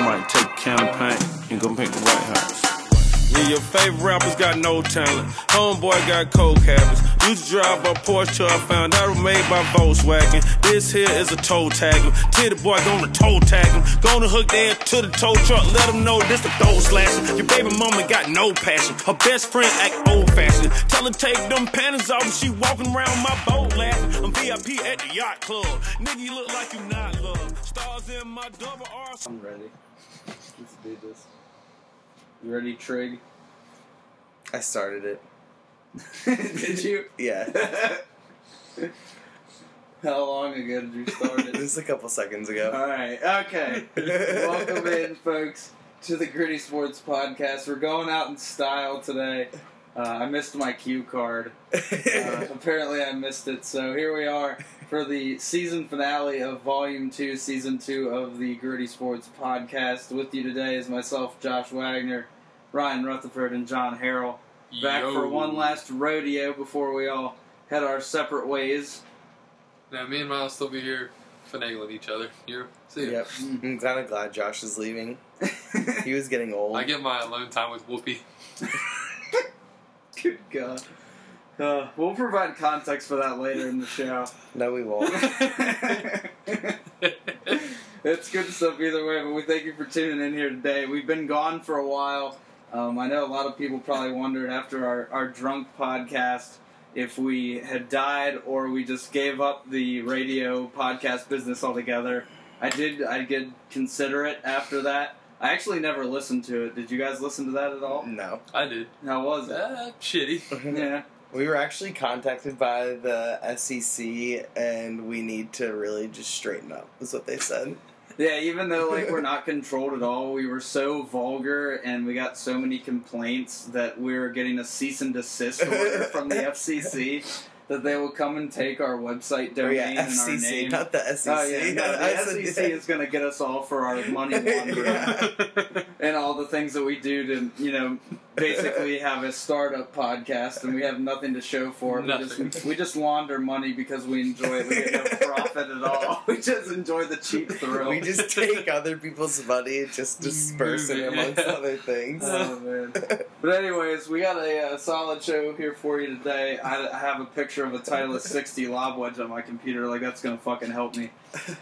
I might take a can of paint and go paint the White House. Yeah, your favorite rappers got no talent. Homeboy got coke habits. Used to drive a Porsche till I found out it was made by Volkswagen. This here is a toe tagger. Titty boy gonna toe tag him. Gonna hook there to the tow truck. Let him know this the throw slasher. Your baby mama got no passion. Her best friend act old fashioned. Tell her take them panties off and she walking around my boat laughing. I'm VIP at the yacht club. Nigga, you look like you not love. Stars in my double R. I'm ready. Let's do this. You ready, Trig? I started it. did you? Yeah. How long ago did you start it? Just a couple seconds ago. All right. Okay. Welcome in, folks, to the Gritty Sports Podcast. We're going out in style today. Uh, I missed my cue card. Uh, apparently, I missed it. So here we are for the season finale of Volume 2, Season 2 of the Gritty Sports Podcast. With you today is myself, Josh Wagner, Ryan Rutherford, and John Harrell. Back Yo. for one last rodeo before we all head our separate ways. Now, me and Miles still be here finagling each other. You see ya. yep. I'm kind of glad Josh is leaving. He was getting old. I get my alone time with Whoopi. Good God. Uh, we'll provide context for that later in the show. no, we won't. it's good stuff either way, but we thank you for tuning in here today. We've been gone for a while. Um, I know a lot of people probably wondered after our, our drunk podcast if we had died or we just gave up the radio podcast business altogether. I did I did consider it after that. I actually never listened to it. Did you guys listen to that at all? no. I did. How was it? Uh, shitty. Yeah. We were actually contacted by the SEC, and we need to really just straighten up. Is what they said. Yeah, even though like we're not controlled at all, we were so vulgar and we got so many complaints that we were getting a cease and desist order from the FCC that they will come and take our website Oh domain yeah, and our FCC, name. not the SEC. Oh yeah, no, the SEC is going to get us all for our money laundering Yeah. and all the things that we do to, you know, basically have a startup podcast and we have nothing to show for it. We Nothing. just, we just launder money because we enjoy it. We get no profit at all. We just enjoy the cheap thrill. We just take other people's money and just disperse it amongst yeah. other things. Oh man! But anyways, we got a, uh solid show here for you today. I, I have a picture of a Titleist 60 lob wedge on my computer. Like that's gonna fucking help me.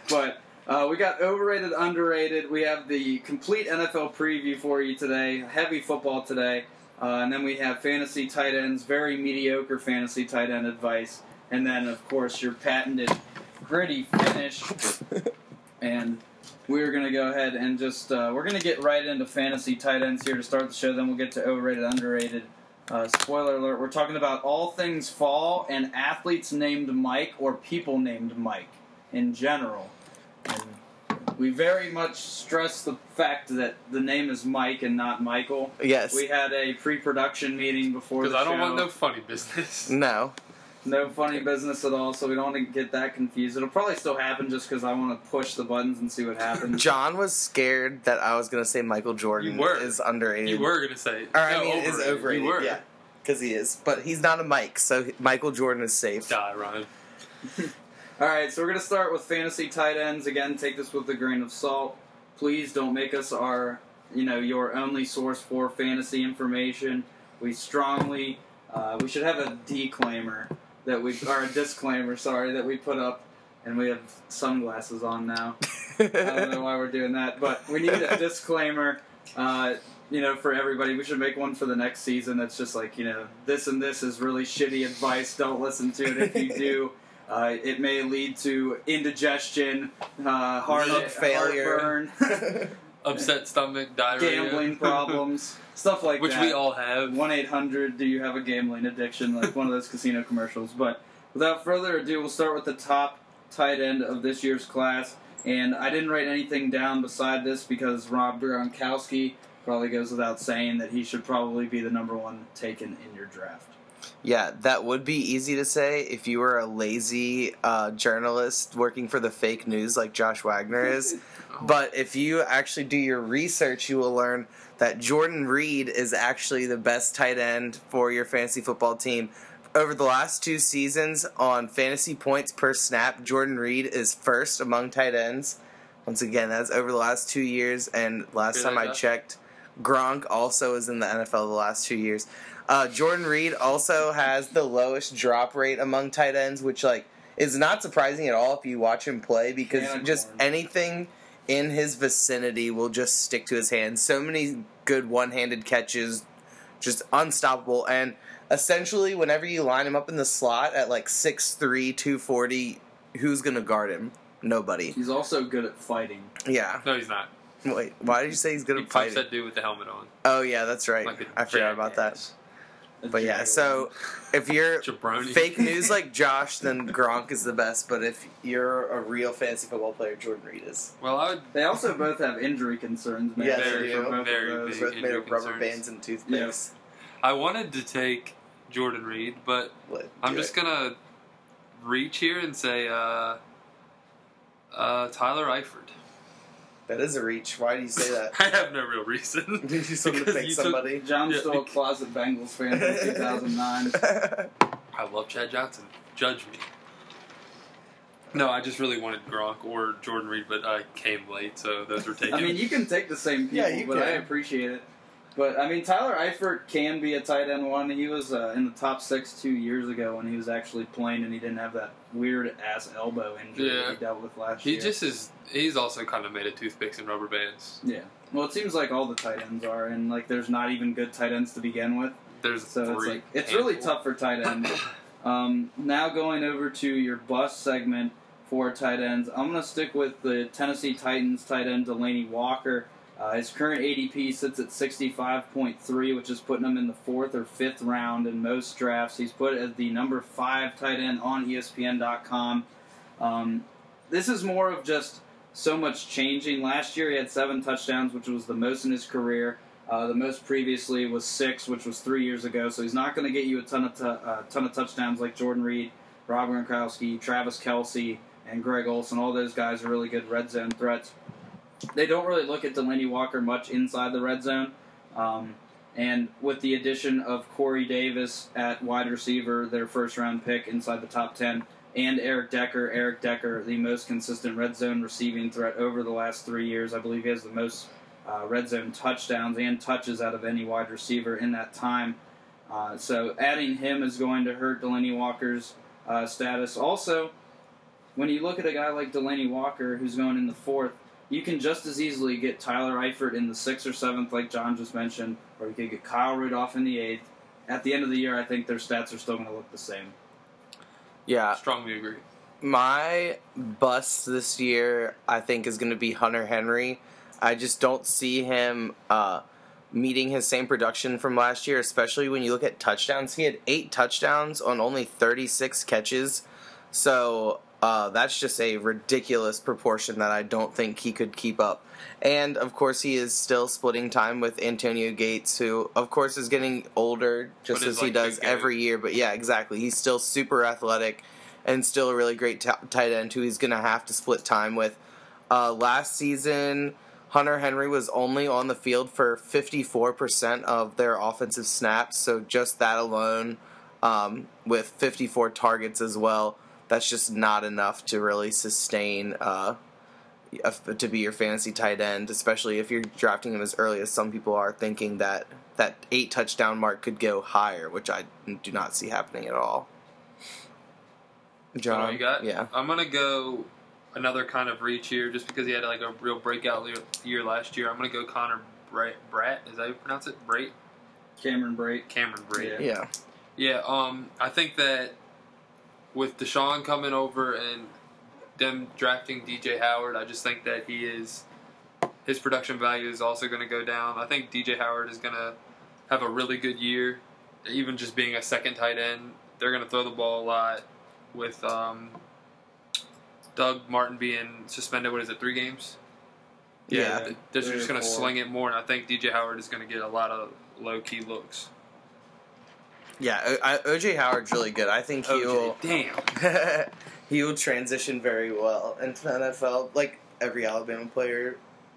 But uh, we got overrated, underrated. We have the complete NFL preview for you today. Heavy football today, uh, and then we have fantasy tight ends, very mediocre fantasy tight end advice, and then of course your patented gritty finish. And we're gonna go ahead and just uh, we're gonna get right into fantasy tight ends here to start the show. Then we'll get to overrated, underrated. Uh, spoiler alert: We're talking about all things fall and athletes named Mike or people named Mike in general. And we very much stress the fact that the name is Mike and not Michael. yes. We had a pre-production meeting before the Because I don't show. want no funny business. no. No funny business at all, so we don't want to get that confused. It'll probably still happen just because I want to push the buttons and see what happens. John was scared that I was going to say Michael Jordan You were. is underrated. You were gonna say. Or I no, mean, is overrated. You were. Yeah, because he is, but he's not a Mike, so Michael Jordan is safe. Die, Ryan. All right, so we're going to start with fantasy tight ends. Again, take this with a grain of salt. Please don't make us our, you know, your only source for fantasy information. We strongly, uh, we should have a declaimer that we, or a disclaimer, sorry, that we put up, and we have sunglasses on now. I don't know why we're doing that, but we need a disclaimer. Uh, you know, for everybody, we should make one for the next season. That's just like you know, this and this is really shitty advice. Don't listen to it. If you do, uh, it may lead to indigestion, uh, heart League failure. heartburn, Upset stomach, diarrhea. gambling problems, stuff like Which that. Which we all have. One eight hundred. Do you have a gambling addiction? Like one of those casino commercials. But without further ado, we'll start with the top tight end of this year's class. And I didn't write anything down beside this because Rob Gronkowski probably goes without saying that he should probably be the number one taken in your draft. Yeah, that would be easy to say if you were a lazy uh, journalist working for the fake news like Josh Wagner is. But if you actually do your research, you will learn that Jordan Reed is actually the best tight end for your fantasy football team. Over the last two seasons on fantasy points per snap, Jordan Reed is first among tight ends. Once again, that's over the last two years, and last Hear time I checked, Gronk also is in the NFL the last two years. Uh, Jordan Reed also has the lowest drop rate among tight ends, which like is not surprising at all if you watch him play because Unicorn. just anything in his vicinity will just stick to his hands. So many good one-handed catches, just unstoppable. And essentially, whenever you line him up in the slot at like 6'3", 240, who's gonna guard him? Nobody. He's also good at fighting. Yeah. No, he's not. Wait, why did you say he's good He at punched fighting? that dude with the helmet on. Oh yeah, that's right. Like a I forgot about that. Jackass. But yeah, so if you're Jabroni. fake news like Josh, then Gronk is the best. But if you're a real fantasy football player, Jordan Reed is. Well, I would. They also both have injury concerns. man. Yes, for they do. both of those. big. Both made injury of rubber concerns. bands and toothpicks. I wanted to take Jordan Reed, but What? I'm just it. gonna reach here and say uh, uh, Tyler Eifert. That is a reach. Why do you say that? I have no real reason. Did you just want to Because pick you took- somebody? John's Yeah, still a closet Bengals fan from 2009. I love Chad Johnson. Judge me. No, I just really wanted Gronk or Jordan Reed, but I came late, so those were taken. I mean, you can take the same people, Yeah, you but I appreciate it. But I mean, Tyler Eifert can be a tight end one. He was uh, in the top six two years ago when he was actually playing, and he didn't have that weird ass elbow injury Yeah. that he dealt with last he year. just is. He's also kind of made of toothpicks and rubber bands. yeah. Well, it seems like all the tight ends are, and like there's not even good tight ends to begin with. There's So it's like it's really tough for tight ends. Um, now going over to your bust segment for tight ends, I'm going to stick with the Tennessee Titans tight end Delanie Walker. Uh, his current ADP sits at 65.3, which is putting him in the fourth or fifth round in most drafts. He's put as the number five tight end on ESPN.com. Um, this is more of just so much changing. Last year he had seven touchdowns, which was the most in his career. Uh, the most previously was six, which was three years ago. So he's not going to get you a ton of t- uh, ton of touchdowns like Jordan Reed, Rob Gronkowski, Travis Kelce, and Greg Olsen. All those guys are really good red zone threats. They don't really look at Delanie Walker much inside the red zone. Um, and with the addition of Corey Davis at wide receiver, their first round pick inside the top 10, and Eric Decker, Eric Decker, the most consistent red zone receiving threat over the last three years. I believe he has the most uh, red zone touchdowns and touches out of any wide receiver in that time. Uh, so adding him is going to hurt Delanie Walker's uh, status. Also, when you look at a guy like Delanie Walker who's going in the fourth, you can just as easily get Tyler Eifert in the sixth or seventh, like John just mentioned, or you could get Kyle Rudolph in the eighth. At the end of the year, I think their stats are still going to look the same. Yeah, Strongly agree. my bust this year, I think, is going to be Hunter Henry. I just don't see him uh, meeting his same production from last year, especially when you look at touchdowns. He had eight touchdowns on only 36 catches. So uh, that's just a ridiculous proportion that I don't think he could keep up. And of course, he is still splitting time with Antonio Gates, who, of course, is getting older just as he does every year. But yeah, exactly. He's still super athletic and still a really great t- tight end who he's going to have to split time with. Uh, last season, Hunter Henry was only on the field for 54% of their offensive snaps, so just that alone, um, with 54 targets as well, that's just not enough to really sustain uh, a- to be your fantasy tight end, especially if you're drafting him as early as some people are thinking that that eight touchdown mark could go higher, which I do not see happening at all. John, you got? yeah. I'm gonna go another kind of reach here, just because he had like a real breakout year last year. I'm gonna go Connor Brat. Brat is that how you pronounce it? Brate. Cameron Brake. Cameron Brate. Yeah. Yeah. Yeah, um, I think that with DeSean coming over and them drafting DJ Howard, I just think that he is his production value is also going to go down. I think DJ Howard is going to have a really good year, even just being a second tight end. They're going to throw the ball a lot with um, Doug Martin being suspended. What is it? Three games. Yeah, th- they're just going to sling it more, and I think DJ Howard is going to get a lot of low key looks. Yeah, O- I, OJ Howard's really good. I think he will. damn. he will transition very well into the NFL, like every Alabama player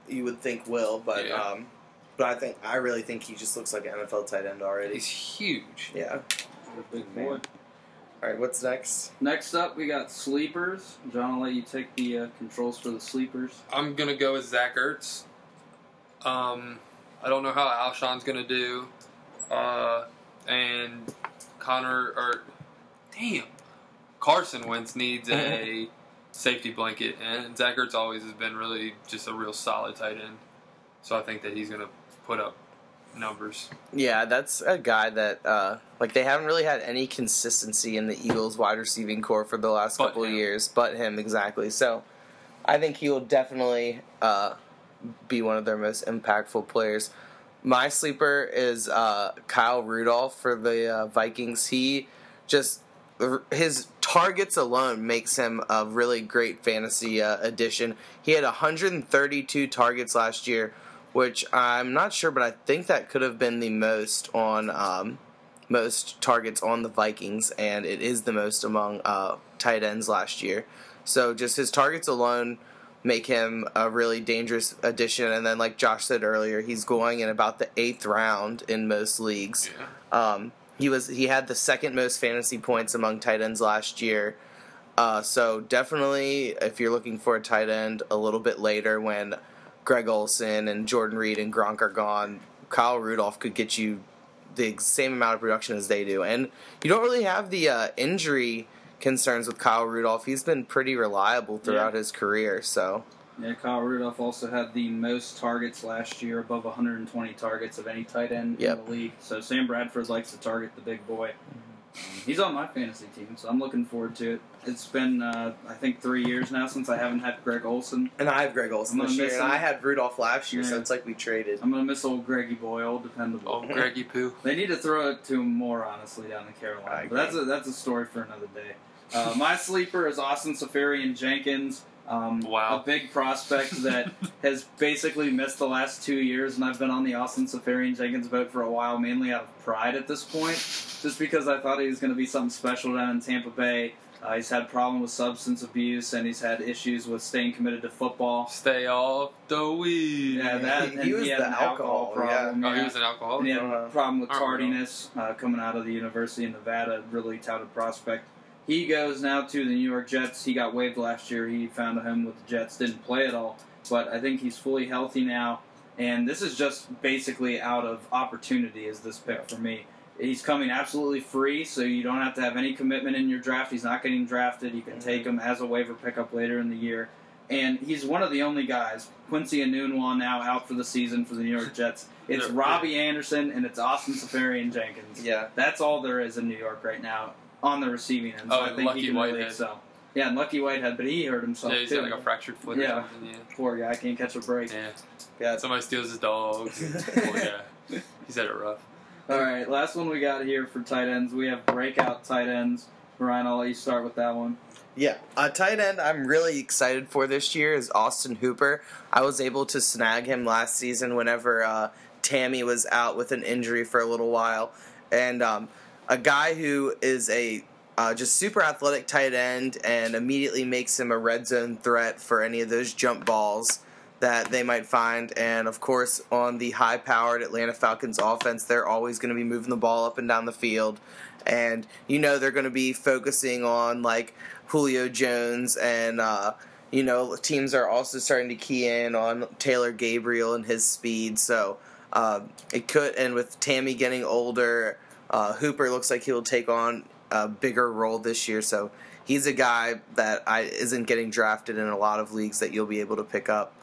you would think will. But Yeah. um, but I think I really think he just looks like an NFL tight end already. He's huge. yeah, Big boy. All right, what's next? Next up, we got sleepers. John, I'll let you take the uh, controls for the sleepers. I'm gonna go with Zach Ertz. Um, I don't know how Alshon's gonna do, uh, and Connor or damn Carson Wentz needs a safety blanket, and Zach Ertz always has been really just a real solid tight end. So I think that he's gonna put up numbers. Yeah, that's a guy that uh, like they haven't really had any consistency in the Eagles wide receiving core for the last But couple of him. years, but him exactly. So I think he will definitely uh, be one of their most impactful players. My sleeper is uh, Kyle Rudolph for the uh, Vikings. He just his targets alone makes him a really great fantasy uh, addition. He had 132 targets last year, which I'm not sure, but I think that could have been the most on um, most targets on the Vikings, and it is the most among uh, tight ends last year. So just his targets alone make him a really dangerous addition. And then, like Josh said earlier, he's going in about the eighth round in most leagues. Yeah. Um, he was he had the second most fantasy points among tight ends last year. Uh, so definitely, if you're looking for a tight end a little bit later, when Greg Olsen and Jordan Reed and Gronk are gone, Kyle Rudolph could get you the same amount of production as they do. And you don't really have the uh, injury concerns with Kyle Rudolph. He's been pretty reliable throughout Yeah. his career. So Yeah, Kyle Rudolph also had the most targets last year, above 120 targets of any tight end Yep. in the league. So Sam Bradford likes to target the big boy. Um, he's on my fantasy team, so I'm looking forward to it. It's been, uh, I think, three years now since I haven't had Greg Olsen. and I have Greg Olsen I'm this year, and. I had Rudolph last year. So it's like we traded. I'm gonna miss old Greggy boy, old dependable. Oh, Greggy Poo. They need to throw it to him more, honestly, down in Carolina. But that's a that's a story for another day. Uh, my sleeper is Austin Seferian Jenkins. Um, Wow. a big prospect that has basically missed the last two years, and I've been on the Austin Seferian Jenkins boat for a while, mainly out of pride at this point, just because I thought he was going to be something special down in Tampa Bay. Uh, he's had problem with substance abuse, and he's had issues with staying committed to football. Stay off the weed. Yeah, that He- and he was had the an alcohol, problem. Oh, he was an alcoholic. And he had a problem with I don't know. tardiness uh, coming out of the University of Nevada. Really touted prospect. He goes now to the New York Jets. He got waived last year. He found a home with the Jets. Didn't play at all, but I think he's fully healthy now. And this is just basically out of opportunity. Is this pick for me? He's coming absolutely free, so you don't have to have any commitment in your draft. He's not getting drafted. You can mm-hmm. take him as a waiver pickup later in the year. And he's one of the only guys. Quincy Enunwa now out for the season for the New York Jets. It's Robbie Anderson and it's Austin Seferian Jenkins. Yeah. That's all there is in New York right now on the receiving end. So Oh, I think Lucky he can really Whitehead. excel. Yeah, and Lucky Whitehead, but he hurt himself Yeah, he's too. got like a fractured foot Yeah. or something. Yeah. Poor guy can't catch a break. Yeah. Yeah. Somebody steals his dogs. oh, yeah. He's had it rough. All right, last one we got here for tight ends. We have breakout tight ends. Ryan, I'll let you start with that one. Yeah, a tight end I'm really excited for this year is Austin Hooper. I was able to snag him last season whenever uh, Tamme was out with an injury for a little while, and um, a guy who is a uh, just super athletic tight end and immediately makes him a red zone threat for any of those jump balls that they might find. And of course, on the high powered Atlanta Falcons offense, they're always going to be moving the ball up and down the field. And you know they're going to be focusing on like Julio Jones and uh, you know teams are also starting to key in on Taylor Gabriel and his speed. So uh, it could and with Tamme getting older, uh, Hooper looks like he'll take on a bigger role this year. So he's a guy that I isn't getting drafted in a lot of leagues that you'll be able to pick up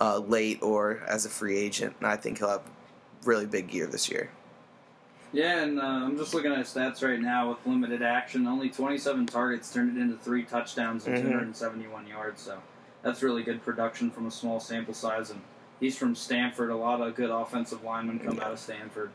uh, late or as a free agent. And I think he'll have really big year this year. Yeah, and uh, I'm just looking at his stats right now with limited action. Only 27 targets turned it into three touchdowns and Mhm. 271 yards. So that's really good production from a small sample size. And he's from Stanford. A lot of good offensive linemen come out of Stanford.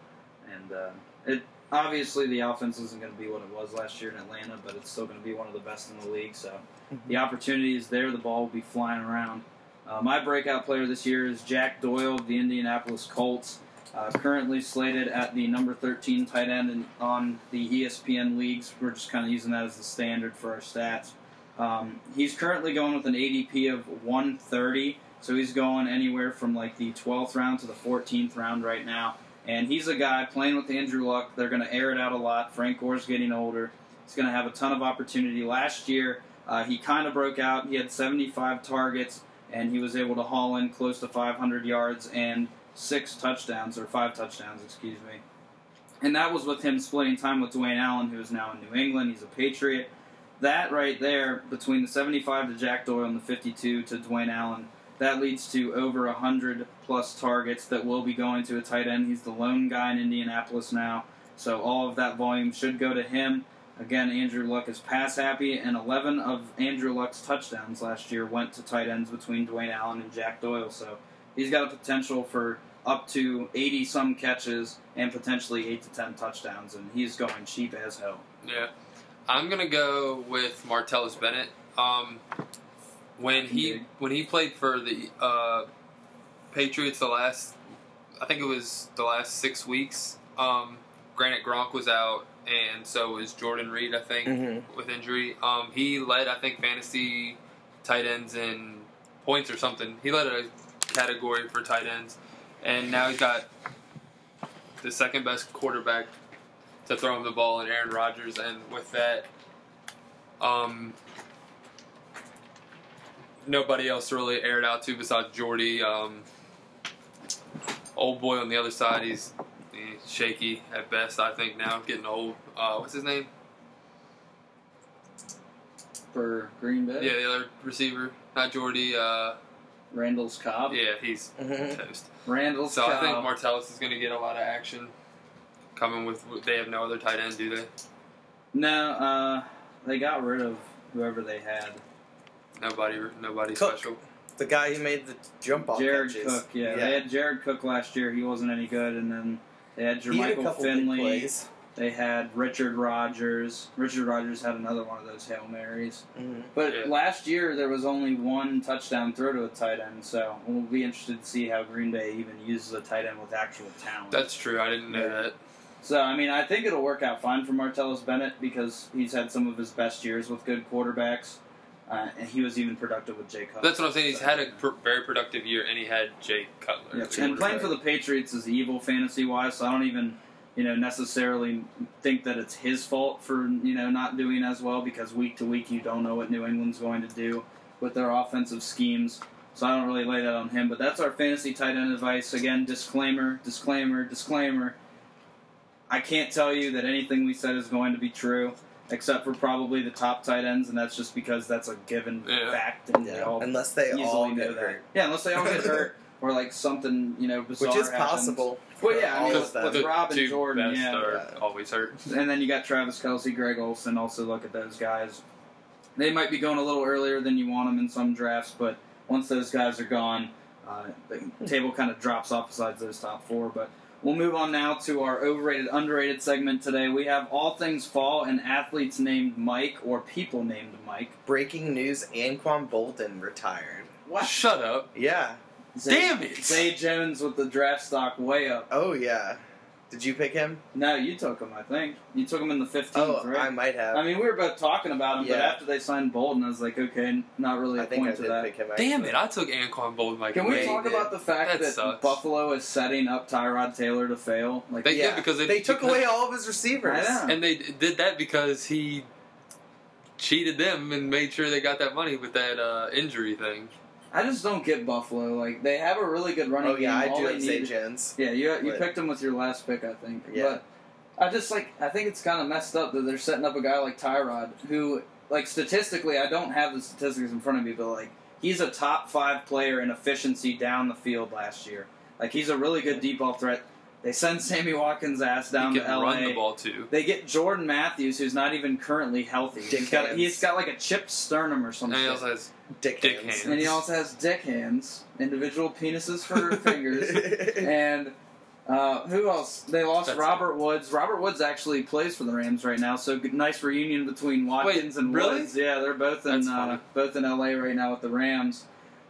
And uh, it obviously the offense isn't going to be what it was last year in Atlanta, but it's still going to be one of the best in the league. So the opportunity is there. The ball will be flying around. Uh, my breakout player this year is Jack Doyle of the Indianapolis Colts. Uh, currently slated at the number 13 tight end in, on the ESPN leagues. We're just kind of using that as the standard for our stats. Um, he's currently going with an ADP of 130, so he's going anywhere from like the 12th round to the 14th round right now. And he's a guy playing with Andrew Luck. They're going to air it out a lot. Frank Gore's getting older. He's going to have a ton of opportunity. Last year, uh, he kind of broke out. He had 75 targets, and he was able to haul in close to 500 yards and six touchdowns, or five touchdowns, excuse me. And that was with him splitting time with Dwayne Allen, who is now in New England. He's a Patriot. That right there, between the 75 to Jack Doyle and the 52 to Dwayne Allen, that leads to over 100 plus targets that will be going to a tight end. He's the lone guy in Indianapolis now, so all of that volume should go to him. Again, Andrew Luck is pass happy, and 11 of Andrew Luck's touchdowns last year went to tight ends between Dwayne Allen and Jack Doyle. So he's got a potential for up to 80 some catches and potentially 8 to 10 touchdowns, and he's going cheap as hell. Yeah, I'm gonna go with Martellus Bennett. Um, when he when he played for the uh, Patriots the last, I think it was the last six weeks. Um, granted, Gronk was out, and so was Jordan Reed. I think Mhm. with injury. Um, he led, I think, fantasy tight ends in points or something. He led a category for tight ends, and now he's got the second best quarterback to throw him the ball in Aaron Rodgers, and with that, um, nobody else really aired out to besides Jordy. Um, old boy on the other side, he's, he's shaky at best. I think now, getting old. Uh, what's his name? For Green Bay, Yeah, the other receiver, not Jordy. Uh, Randall's Cobb. yeah, he's toast. Randall's So Cobb. I think Martellus is going to get a lot of action. Coming with, they have no other tight end, do they? no, uh, they got rid of whoever they had. Nobody, nobody Cook. special. The guy who made the jump off Jared catches. Cook, yeah. They had Jared Cook last year. He wasn't any good. And then they had He had Jermichael Finley. plays. They had Richard Rodgers. Richard Rodgers had another one of those Hail Marys. Mhm. But Yeah. last year, there was only one touchdown throw to a tight end. So we'll be interested to see how Green Bay even uses a tight end with actual talent. That's true. I didn't know Yeah. that. So, I mean, I think it'll work out fine for Martellus Bennett because he's had some of his best years with good quarterbacks. Uh, and he was even productive with Jay Cutler. That's what I'm saying. He's So, had a pr- very productive year, and he had Jay Cutler. Yeah, and playing for the Patriots is evil fantasy wise, so I don't even, you know, necessarily think that it's his fault for you know not doing as well because week to week you don't know what New England's going to do with their offensive schemes. So I don't really lay that on him. But that's our fantasy tight end advice. Again, disclaimer, disclaimer, disclaimer. I can't tell you that anything we said is going to be true, except for probably the top tight ends, and that's just because that's a given Yeah. fact. And we Yeah. all Unless they easily all know get that. hurt, Yeah, unless they all get hurt or like something you know bizarre. which is happens. possible. Well, yeah, I mean, with- them. with Rob and Jordan, best yeah. are always hurt. And then you got Travis Kelce, Greg Olsen. Also look at those guys. They might be going a little earlier than you want them in some drafts, but once those guys are gone, uh, the table kind of drops off besides those top four. But we'll move on now to our overrated, underrated segment today. We have all things fall and athletes named Mike or people named Mike. Breaking news: Anquan Boldin retired. What? Shut up! Yeah. Zay, Damn it! Zay Jones with the draft stock way up. Oh yeah. Did you pick him? No, you took him. I think you took him in the fifteenth, Oh, right? I might have. I mean, we were both talking about him, but after they signed Boldin, I was like, okay, not really a I think I point to did that. pick him. Damn it! I took Anquan Bold like Can we Way talk did. about the fact That that, sucks. Buffalo is setting up Tyrod Taylor to fail? Like, They Yeah, did because they, they took because- away all of his receivers. I know. and they did that because he cheated them and made sure they got that money with that uh, injury thing. I just don't get Buffalo. Like, they have a really good running Oh yeah, game. I All do have need- Jones. Yeah, you you But- picked him with your last pick, I think. Yeah. But I just like I think it's kind of messed up that they're setting up a guy like Tyrod, who like statistically, I don't have the statistics in front of me, but like he's a top five player in efficiency down the field last year. Like he's a really good deep ball threat. They send Sammy Watkins' ass down he to LA. run the ball too. They get Jordan Matthews, who's not even currently healthy. Dick he's got hands. he's got like a chipped sternum or something. And something. he also has Dick, Dick hands. hands. And he also has dick hands, individual penises for fingers. And uh, who else? They lost That's Robert Woods. Robert Woods actually plays for the Rams right now, so good, nice reunion between Watkins Wait, and really? Woods. Yeah, they're both in uh, both in LA right now with the Rams.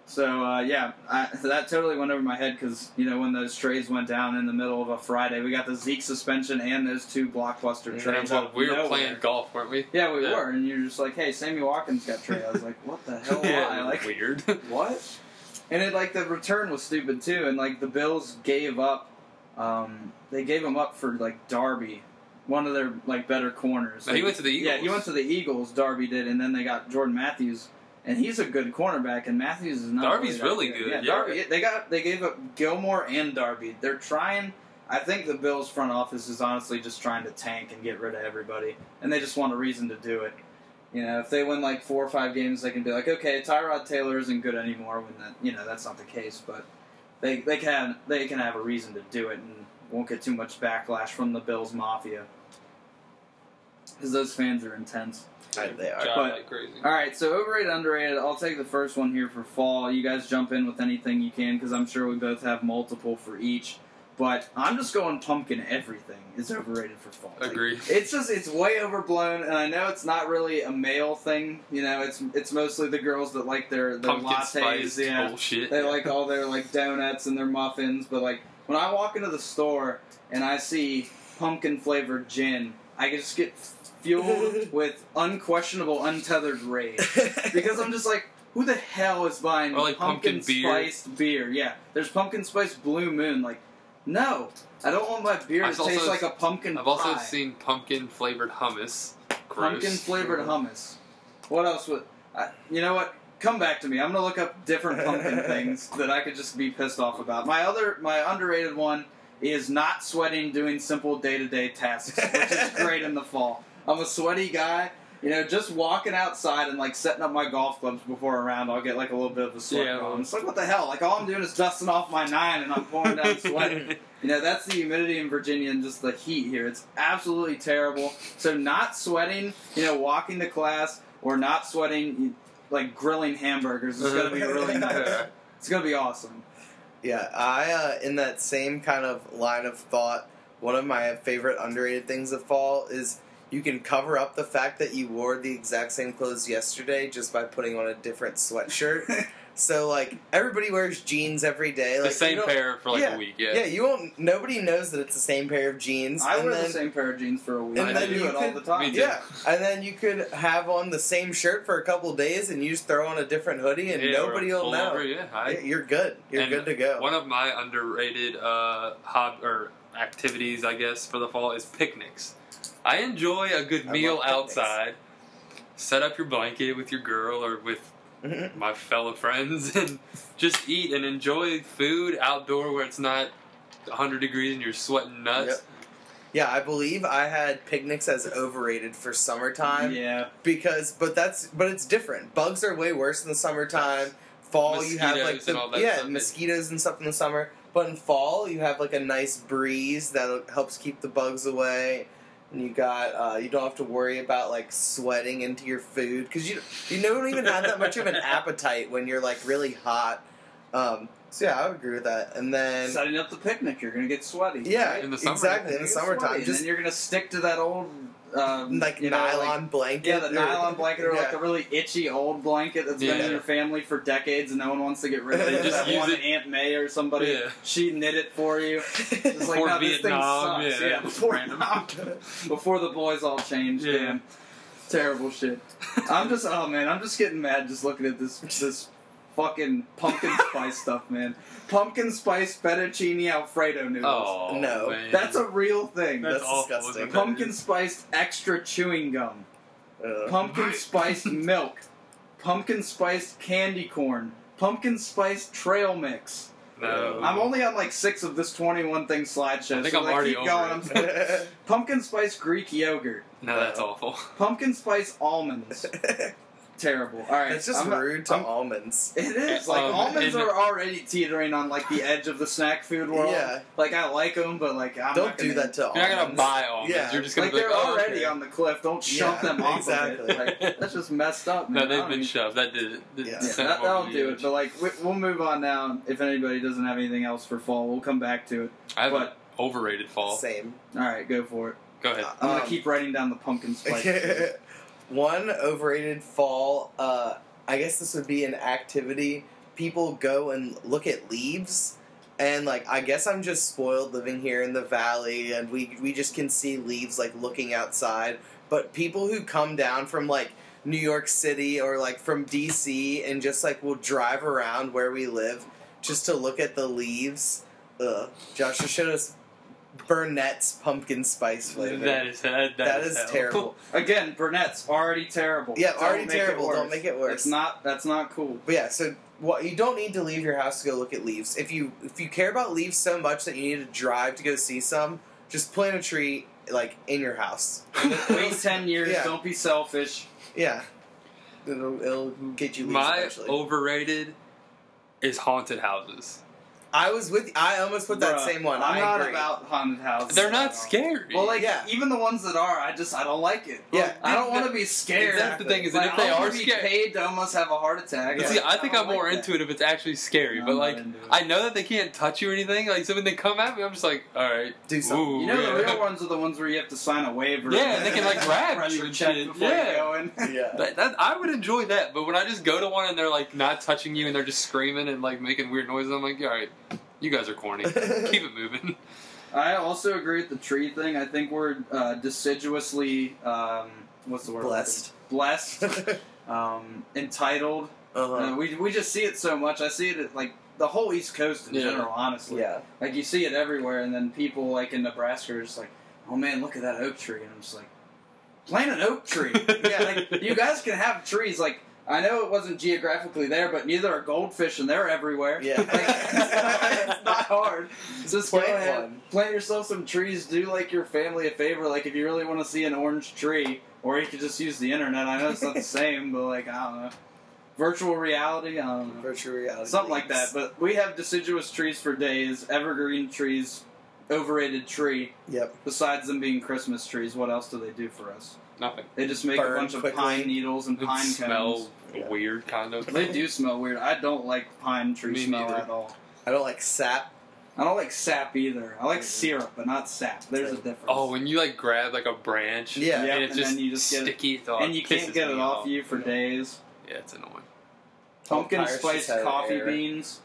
So uh, yeah, I, that totally went over my head because you know when those trades went down in the middle of a Friday, we got the Zeke suspension and those two blockbuster And trades. well, we were nowhere. playing golf, weren't we? Yeah, we Yeah. were, and you're just like, "Hey, Sammy Watkins got traded." I was like, "What the hell? yeah, Why?" Like, weird. what? And it like the return was stupid too, and like the Bills gave up, um, they gave him up for like Darby, one of their like better corners. No, he went to the Eagles. Yeah, he went to the Eagles. Darby did, and then they got Jordan Matthews, and he's a good cornerback. And Matthews is not. Darby's really good, Yeah, yeah. Darby. They got they gave up Gilmore and Darby. They're trying. I think the Bills front office is honestly just trying to tank and get rid of everybody, and they just want a reason to do it. You know, if they win like four or five games, they can be like, okay, Tyrod Taylor isn't good anymore. When that, you know, that's not the case, but they they can they can have a reason to do it and won't get too much backlash from the Bills Mafia because those fans are intense. Right, they are. But- like crazy. All right, so overrated, underrated. I'll take the first one here for fall. You guys jump in with anything you can because I'm sure we both have multiple for each. But I'm just going pumpkin. Everything is overrated for fall. Like, Agree. it's just it's way overblown, and I know it's not really a male thing. You know, it's it's mostly the girls that like their their Pumpkin lattes. spice yeah, bullshit. they like all their like donuts and their muffins. But like when I walk into the store and I see pumpkin flavored gin, I just get fueled with unquestionable, untethered rage because I'm just like, who the hell is buying Or, like, pumpkin beer. spiced beer? Yeah, there's pumpkin spiced Blue Moon. Like, no, I don't want my beer I've to taste like a pumpkin I've also seen pumpkin flavored hummus. Gross. pumpkin flavored hummus. What else would? I, you know what? Come back to me. I'm gonna look up different pumpkin things that I could just be pissed off about. My other, my underrated one is not sweating doing simple day to day tasks, which is great in the fall. I'm a sweaty guy. You know, just walking outside and like setting up my golf clubs before a round, I'll get like a little bit of a sweat Yeah. going. It's like what the hell? Like all I'm doing is dusting off my nine and I'm pouring down sweat. You know, that's the humidity in Virginia and just the heat here. It's absolutely terrible. So, not sweating, you know, walking to class or not sweating, like grilling hamburgers is going to be really nice. It's going to be awesome. Yeah, I uh, in that same kind of line of thought. One of my favorite underrated things of fall is you can cover up the fact that you wore the exact same clothes yesterday just by putting on a different sweatshirt. so like everybody wears jeans every day. Like the same pair for like yeah, a week. Yeah. Yeah, you won't. Nobody knows that it's the same pair of jeans. I and wear then, the same pair of jeans for a week. and I then do you it all the time. Me too. Yeah, and then you could have on the same shirt for a couple days, and you just throw on a different hoodie, and Yeah, nobody will know. pullover, Yeah, I, You're good. You're good to go. One of my underrated uh, hob or activities, I guess, for the fall is picnics. I enjoy a good I meal outside. Set up your blanket with your girl or with Mhm. my fellow friends and just eat and enjoy food outdoor where it's not 100 degrees and you're sweating nuts. Yep. Yeah, I believe I had picnics as overrated for summertime Yeah. because, but that's but it's different. Bugs are way worse in the summertime. Fall, you have like the and all that yeah stuff. mosquitoes and stuff in the summer. But in fall, you have like a nice breeze that helps keep the bugs away. And you got uh, you don't have to worry about like sweating into your food because you you don't even have that much of an appetite when you're like really hot. Um, so yeah, I would agree with that. And then Setting up the picnic, you're going to get sweaty. yeah, In the summer, exactly in the gonna sweaty, summertime, and just then you're going to stick to that old. Um, like you know, like- nylon blanket. Yeah, the or- nylon blanket or like Yeah. the really itchy old blanket that's been in your family for decades and no one wants to get rid of it. They just that use one it. Aunt May or somebody, Yeah. she knit it for you. It's like, Before no, this Vietnam, thing sucks. yeah, Yeah, before, random. before the boys all changed. Yeah. Man. Terrible shit. I'm just, oh man, I'm just getting mad just looking at this this fucking pumpkin spice stuff, man. Pumpkin spice fettuccine alfredo noodles. Oh, No. man. That's a real thing. That's, That's awful. disgusting. isn't it? Pumpkin spiced extra chewing gum. Ugh. pumpkin spiced milk, pumpkin spiced candy corn, pumpkin spiced trail mix. No. I'm only on like six of this 21 thing slideshow. I think so I'm like, already keep over going. it. Pumpkin spiced Greek yogurt, No, that's awful. pumpkin spice almonds. Terrible. All right, It's just I'm- rude to I'm- almonds. It is like Um, almonds are already teetering on like the edge of the snack food world. Yeah. Like I like them, but like I'm Don't not do gonna, that to almonds. You're not gonna buy almonds. Yeah. You're just gonna Like be they're like, oh, already okay. on the cliff. Don't shove Yeah, them off exactly. of it. Like, that's just messed up. No, Man. I they've been even- shoved. That did it. Did Yeah. Yeah, send that, them that'll do it. But like, we, we'll move on now. If anybody doesn't have anything else for fall, we'll come back to it. I have an but- overrated fall. Same. All right, go for it. Go ahead. I'm gonna Um, keep writing down the pumpkin spice. One overrated fall. Uh, I guess this would be an activity. People go and look at leaves, and like I guess I'm just spoiled living here in the valley, and we we just can see leaves like looking outside. But people who come down from like New York City or like from DC and just like will drive around where we live just to look at the leaves. Ugh. Josh just showed us Burnett's pumpkin spice flavor. That is uh, that, that is hell. terrible. Again, Burnett's already terrible. Yeah, Don't already terrible. Don't make it worse. It's not. That's not cool. But yeah, so what you don't need to leave your house to go look at leaves. If you if you care about leaves so much that you need to drive to go see some, just plant a tree like in your house. Wait ten years. Yeah. Don't be selfish. Yeah, it'll, it'll get you leaves My eventually. overrated is haunted houses. I was with. I almost put that Bruh, same one. I'm I not agree. about haunted houses. They're not all. scary. Well, like Yeah. even the ones that are, I just I don't like it. Yeah. I don't want to be scared. That's the thing is that Like, if they I don't are be scared- paid to almost have a heart attack. Yeah. see, I think don't I'm more like into that. it if it's actually scary. I'm but like. I know that they can't touch you or anything. Like, so when they come at me, I'm just like, all right, Do something. Ooh, You know yeah. the real ones are the ones where you have to sign a waiver. Yeah, and they can, like, grab you and check shit. before Yeah. you. Yeah. That, that, I would enjoy that, but when I just go to one and they're like not touching you and they're just screaming and like making weird noises, I'm like, all right, you guys are corny. Keep it moving. I also agree with the tree thing. I think we're uh, deciduously, um, what's the word? Blessed. Blessed. um, entitled. uh-huh. Uh, we we just see it so much. I see it at, like the whole East Coast in Yeah. general. Honestly, Yeah. like you see it everywhere, and then people like in Nebraska are just like, "Oh man, look at that oak tree," and I'm just like, "Plant an oak tree." yeah, like you guys can have trees. Like I know it wasn't geographically there, but neither are goldfish, and they're everywhere. Yeah. Like, it's not hard. Just go Plant ahead, one. plant yourself some trees. Do like your family a favor. Like if you really want to see an orange tree, or you could just use the internet. I know it's not the same, but like I don't know, virtual reality. I don't know. Virtual reality. Something like that. But we have deciduous trees for days, evergreen trees, overrated tree. Yep. Besides them being Christmas trees, what else do they do for us? Nothing. They just make Burn a bunch quickly. of pine needles and It pine smell cones. Yeah. weird, kind of. They do smell weird. I don't like pine tree Me smell neither. at all. I don't like sap. I don't like sap either. I like syrup, but not sap. There's a difference. Oh, when you like grab like a branch, Yeah. Yep, and it's and just, then you just get it- sticky, oh, and you can't get it me off you for Yeah. days. Yeah, it's annoying. Pumpkin Vampires spice coffee air. beans.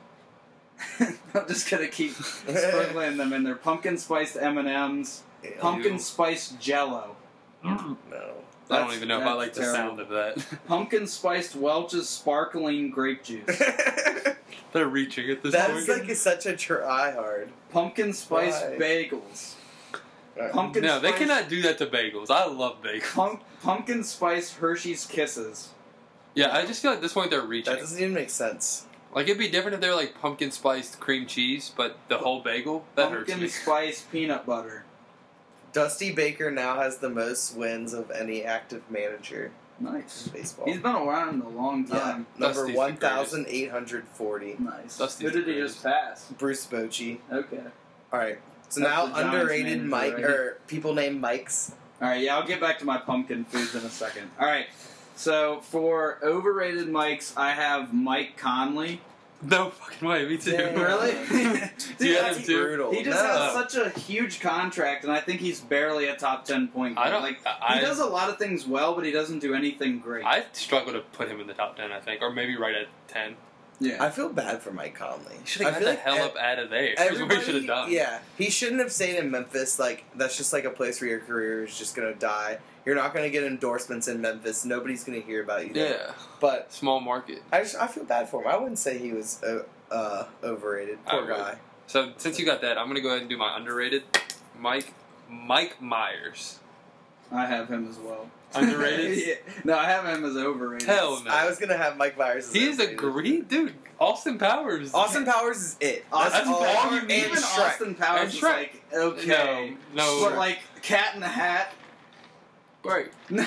I'm just gonna keep sprinkling them in there. Pumpkin spiced M and M's. Pumpkin Ew. spice Jello. No. I don't even know if I that's like the sound of that. Pumpkin spiced Welch's sparkling grape juice. They're reaching at this That's point. like such a try hard. Pumpkin spice Why? bagels. Alright. Pumpkin no, they cannot do that to bagels. I love bagels. Pump, pumpkin spice Hershey's Kisses. Yeah, I just feel like at this point they're reaching. That doesn't even make sense. Like it'd be different if they were like pumpkin spiced cream cheese, but the whole bagel that hurts Pumpkin me. spice peanut butter. Dusty Baker now has the most wins of any active manager Nice. in baseball. He's been around a long yeah, time. number Dusty's the one thousand eight hundred forty. Nice. Dusty's Who did he just pass? Bruce Bochy. Okay. All right. So That's now Giants underrated manager, Mike right? or people named Mikes. All right, yeah, I'll get back to my pumpkin foods in a second. All right, so for overrated mics, I have Mike Conley. No fucking way, me too. Damn. Really? Do you Dude, have him too? brutal. He just No. has such a huge contract, and I think he's barely a top ten point guard. I don't like. I, he does a lot of things well, but he doesn't do anything great. I struggle to put him in the top ten. I think, or maybe right at ten. Yeah. I feel bad for Mike Conley. He should have I got feel the like hell ev- up out of there. That's what he Everybody, should have done. yeah, he shouldn't have stayed in Memphis. Like that's just like a place where your career is just gonna die. You're not gonna get endorsements in Memphis. Nobody's gonna hear about you. there. Yeah. But Small market. I just I feel bad for him. I wouldn't say he was uh, uh, overrated. Poor guy. So since you got that, I'm gonna go ahead and do my underrated. Mike, Mike Myers. I have him as well. Underrated? Yeah. No, I have him as overrated. Hell no. I was gonna have Mike Myers. As He is a overrated. great dude. Austin Powers. Austin Powers is it. Austin That's all. Powers, Powers, and even Shrek. Austin Powers is like okay, No, but no. like Cat in the Hat. Right.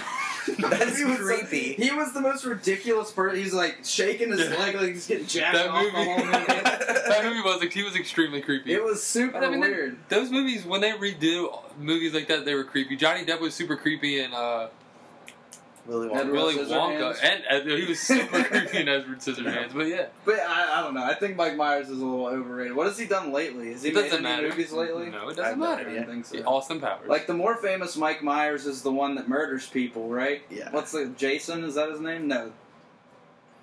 No, That's He was creepy. he was the most ridiculous person. He's like shaking his Yeah. leg like he's getting jacked That off movie. the whole movie. that movie was like he was extremely creepy. It was super I mean, they- weird. Those movies, when they redo movies like that, they were creepy. Johnny Depp was super creepy and. uh, Willy Edward Wonka. Willy Wonka, and uh, he was super creepy in Edward Scissorhands. But yeah, But I, I don't know. I think Mike Myers is a little overrated. What has he done lately? Has he it made doesn't any matter. movies lately? No, it doesn't no matter. I don't think so. Yeah, Austin Powers. Like the more famous Mike Myers is the one that murders people, right? Yeah. What's the Jason? Is that his name? No.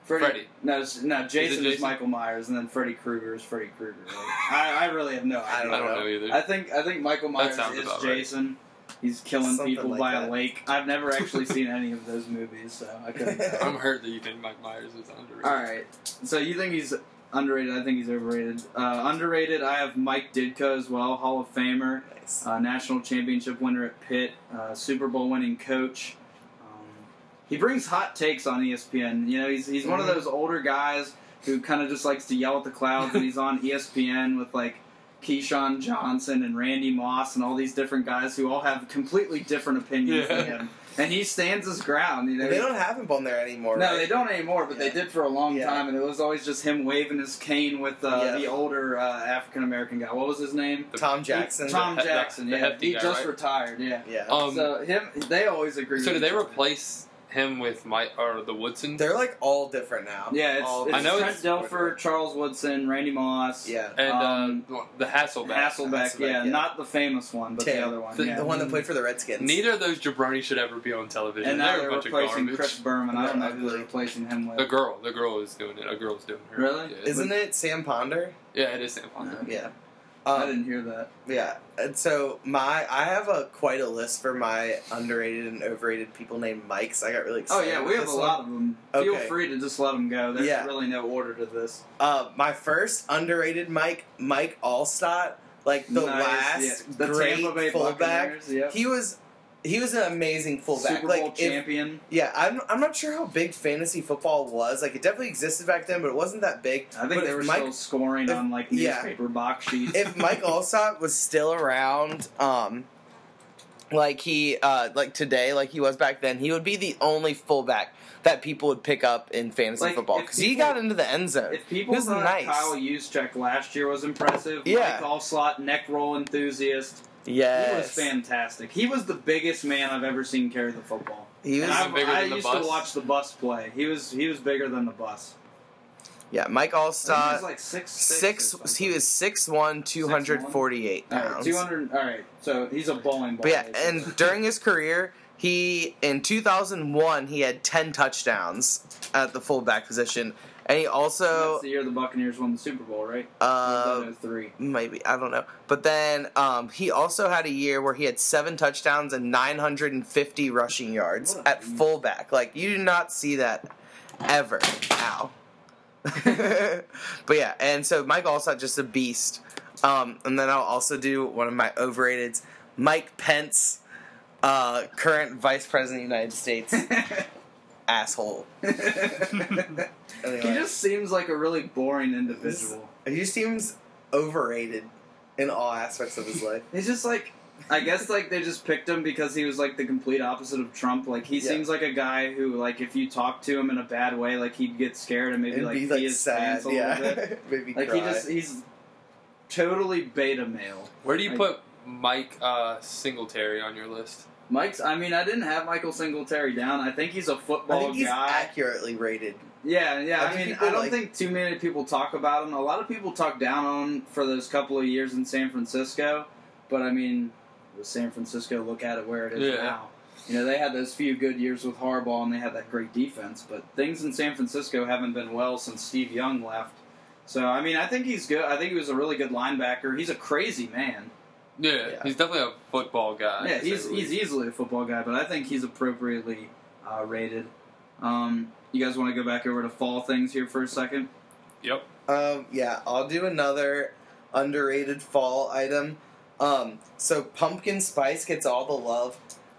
Freddy. Freddy. No, no. Jason is, Jason? Michael Myers, and then Freddy Krueger is Freddy Krueger. Like, I, I really have no I idea. I don't know either. I think I think Michael Myers is Jason. right. Jason. He's killing Something people like by that. a lake. I've never actually seen any of those movies, so I couldn't. Tell. I'm hurt that you think Mike Myers is underrated. All right. So you think he's underrated. I think he's overrated. Uh, underrated. I have Mike Ditka as well, Hall of Famer, Nice. uh, national championship winner at Pitt, uh, Super Bowl winning coach. Um, he brings hot takes on ESPN. You know, he's he's one of Mhm. those older guys who kind of just likes to yell at the clouds, and he's on ESPN with like. Keyshawn Johnson and Randy Moss and all these different guys who all have completely different opinions Yeah. than him, and he stands his ground. You know, they don't have him on there anymore. no, right? they don't anymore, but they did for a long Yeah. time, and it was always just him waving his cane with uh, Yeah. the older uh, African American guy. What was his name? Tom Jackson. Tom The- the- Jackson. the yeah, hefty he guy, just right? retired. Yeah. yeah. Um, so him, they always agree. so with did they each other. replace him with Mike or the Woodsons? They're like all different now. Yeah, it's, All it's I know Trent it's- Dilfer, Charles Woodson, Randy Moss, yeah. and um, uh, the Hasselbeck. Hasselbeck. Hasselbeck, yeah, yeah. not the famous one, but the other one. The, yeah. the one that played for the Redskins. Neither of those jabronis should ever be on television. and now they're they're a bunch of replacing garbage. Chris Berman. I don't know They're who they're replacing him with. The girl, the girl is doing it. A girl's doing her. Really? Yeah, Isn't it Sam Ponder? yeah it is Sam Ponder. Yeah. I Um, didn't hear that. yeah. And so my I have a quite a list for my underrated and overrated people named Mikes. I got really excited. Oh excited. yeah, we have a this lot one. of them. Feel free to just let them go. There's Yeah. really no order to this. Uh, my first underrated Mike, Mike Alstott, like the Nice, last yeah. the great Tampa Bay fullback. Yep. He was he was an amazing fullback. Super Bowl like if- champion. yeah, I'm I'm not sure how big fantasy football was. Like it definitely existed back then, but it wasn't that big. I think But they were Mike- still scoring if- on like yeah. newspaper box sheets. if Mike Alstott was still around, um, like he, uh, like today, like he was back then, he would be the only fullback that people would pick up in fantasy Like, football because he got into the end zone. if people thought nice. Kyle Juszczyk last year was impressive, Yeah. Mike Alstott, neck roll enthusiast, yes, he was fantastic. He was the biggest man I've ever seen carry the football. He was, I've- bigger I than the used bus? to watch the bus play. He was he was bigger than the bus. yeah, Mike I think he was like six Six, he was 6'1", 248 All right, pounds. two hundred. All right, so he's a bowling ball. But yeah, basically. and during his career, he in 2001 he had 10 touchdowns at the fullback position, and he that's also the year the Buccaneers won the Super Bowl, right? uh, three. maybe I don't know. But then um, he also had a year where he had seven touchdowns and 950 rushing yards at fullback. Like you do not see that ever. Ow. but yeah, and so Mike Alstott just a beast. Um, and then I'll also do one of my overrateds, Mike Pence, uh, current Vice President of the United States, asshole. he just seems like a really boring individual. He just seems overrated in all aspects of his life. He's just like, I guess like they just picked him because he was like the complete opposite of Trump. Like he Yeah. seems like a guy who like if you talk to him in a bad way, like he'd get scared and maybe and like be like his sad, pants a yeah. little bit. Maybe Like cry. he just he's totally beta male. Where do you I- put Mike uh, Singletary on your list? Mike's. I mean, I didn't have Michael Singletary down. I think he's a football think he's guy. accurately rated. Yeah, yeah. I I, mean, I don't like- think too many people talk about him. A lot of people talk down on him for those couple of years in San Francisco, but I mean, with San Francisco, look at it where it is Yeah. now. You know, they had those few good years with Harbaugh, and they had that great defense. But things in San Francisco haven't been well since Steve Young left. So, I mean, I think he's good. I think he was a really good linebacker. He's a crazy man. Yeah, Yeah. he's definitely a football guy. yeah, he's he's easily a football guy, but I think he's appropriately uh, rated. Um, you guys want to go back over to fall things here for a second? Yep. Um, yeah, I'll do another underrated fall item. Um, so pumpkin spice gets all the love.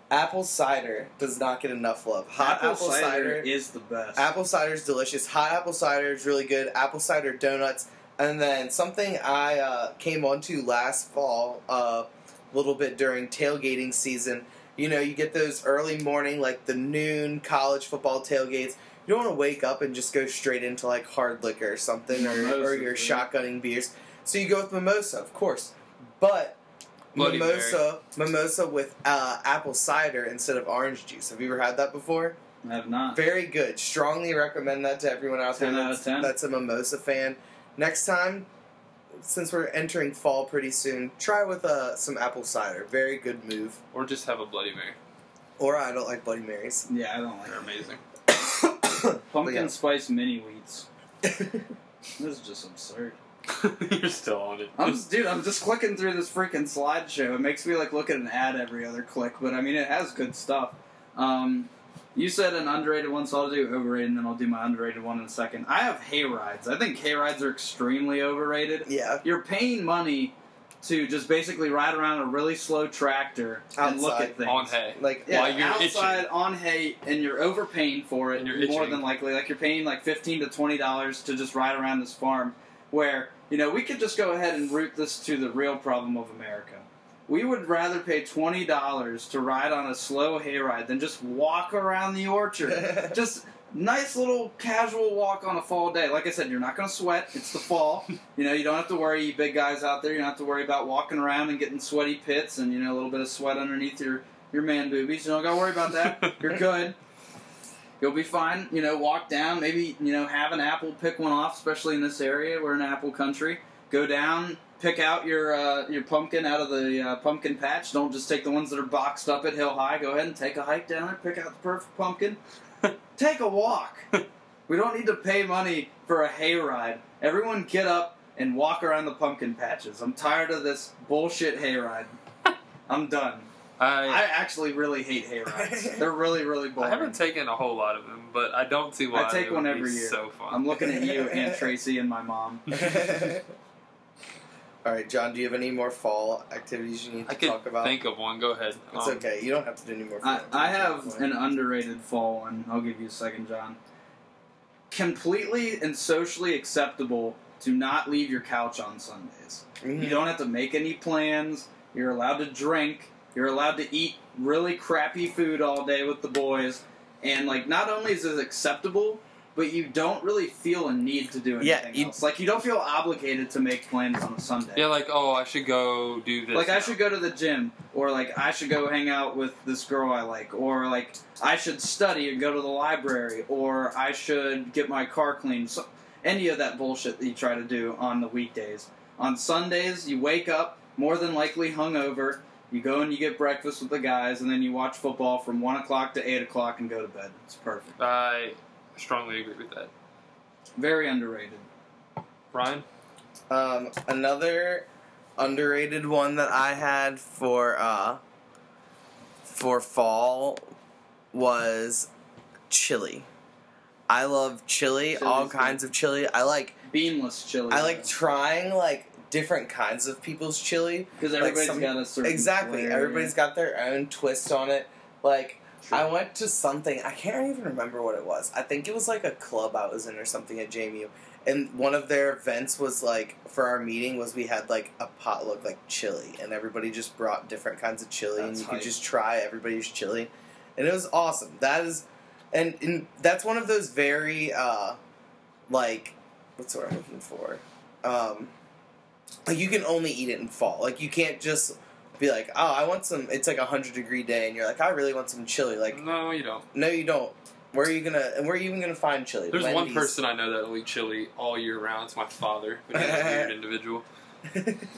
Apple cider does not get enough love. Hot apple, cider, is the best. apple cider is delicious. Hot apple cider is really good. Apple cider donuts, and then something I uh, came onto last fall, a uh, little bit during tailgating season. You know, you get those early morning, like the noon college football tailgates. You don't want to wake up and just go straight into like hard liquor or something, or, or Mimosas, your shotgunning beers. So you go with mimosa, of course, but Bloody mimosa, mimosa with uh, apple cider instead of orange juice. Have you ever had that before? I have not. Very good. Strongly recommend that to everyone out there 10 out that's, of 10. that's a mimosa fan. Next time, since we're entering fall pretty soon, try with uh, some apple cider. Very good move. Or just have a Bloody Mary. Or I don't like Bloody Marys. Yeah, I don't like They're amazing. Pumpkin yeah. spice mini wheats. This is just absurd. You're still on it. I'm just, dude, I'm just clicking through this freaking slideshow. It makes me like look at an ad every other click, but I mean, it has good stuff. Um, You said an underrated one, so I'll do overrated, and then I'll do my underrated one in a second. I have hay rides. I think hay rides are extremely overrated. Yeah. You're paying money to just basically ride around a really slow tractor and look at things. on hay. Like Yeah, While you're outside itching. on hay, and you're overpaying for it you're more itching. than likely. Like you're paying like fifteen to twenty dollars to just ride around this farm. Where you know we could just go ahead and root this to the real problem of America. We would rather pay twenty dollars to ride on a slow hayride than just walk around the orchard. just nice little casual walk on a fall day. Like I said, you're not going to sweat. It's the fall. You know, you don't have to worry, you big guys out there. You don't have to worry about walking around and getting sweaty pits and you know a little bit of sweat underneath your your man boobies. You don't got to worry about that. You're good. You'll be fine. You know, walk down. Maybe you know have an apple, pick one off. Especially in this area, we're in apple country. Go down, pick out your uh, your pumpkin out of the uh, pumpkin patch. Don't just take the ones that are boxed up at hill high. Go ahead and take a hike down there. Pick out the perfect pumpkin. take a walk. we don't need to pay money for a hayride. Everyone get up and walk around the pumpkin patches. I'm tired of this bullshit hayride. I'm done. I I actually really hate hayrides. They're really, really boring. I haven't taken a whole lot of them, but I don't see why I take they one would every be year. So fun. I'm looking at you, Aunt Tracy, and my mom. All right, John. Do you have any more fall activities you need I to could talk about? think of one. Go ahead. it's Um, okay. You don't have to do any more. I, I have an underrated fall one. I'll give you a second, John. Completely and socially acceptable to not leave your couch on Sundays. Mhm. You don't have to make any plans. You're allowed to drink. You're allowed to eat really crappy food all day with the boys. And like, not only is it acceptable, but you don't really feel a need to do Yeah, anything you- else. Like, you don't feel obligated to make plans on a Sunday. Yeah, like oh, I should go do this. like I now. should go to the gym, or like I should go hang out with this girl I like, or like I should study and go to the library, or I should get my car cleaned. So, any of that bullshit that you try to do on the weekdays. On Sundays, you wake up more than likely hungover. You go and you get breakfast with the guys, and then you watch football from one o'clock to eight o'clock and go to bed. It's perfect. I strongly agree with that. Very underrated. Ryan, Um, another underrated one that I had for uh for fall was chili. I love chili, all Chili's good. kinds of chili. I like Beanless chili. I like trying like different kinds of people's chili. because like everybody's some- got a certain Exactly. flair. Everybody's got their own twist on it. Like I went to something I can't even remember what it was. I think it was like a club I was in or something at JMU. And one of their events was like for our meeting was we had like a potluck like chili and everybody just brought different kinds of chili and That's you could just try everybody's chili. And it was awesome. That is and, and that's one of those very uh like what's the word I'm looking for? Um like you can only eat it in fall. Like you can't just be like, oh, I want some. It's like a hundred degree day, and you're like, I really want some chili. Like, no, you don't. no, you don't. Where are you gonna? And where are you even gonna find chili? There's one person I know that'll eat chili all year round. It's my father, but he's a weird individual.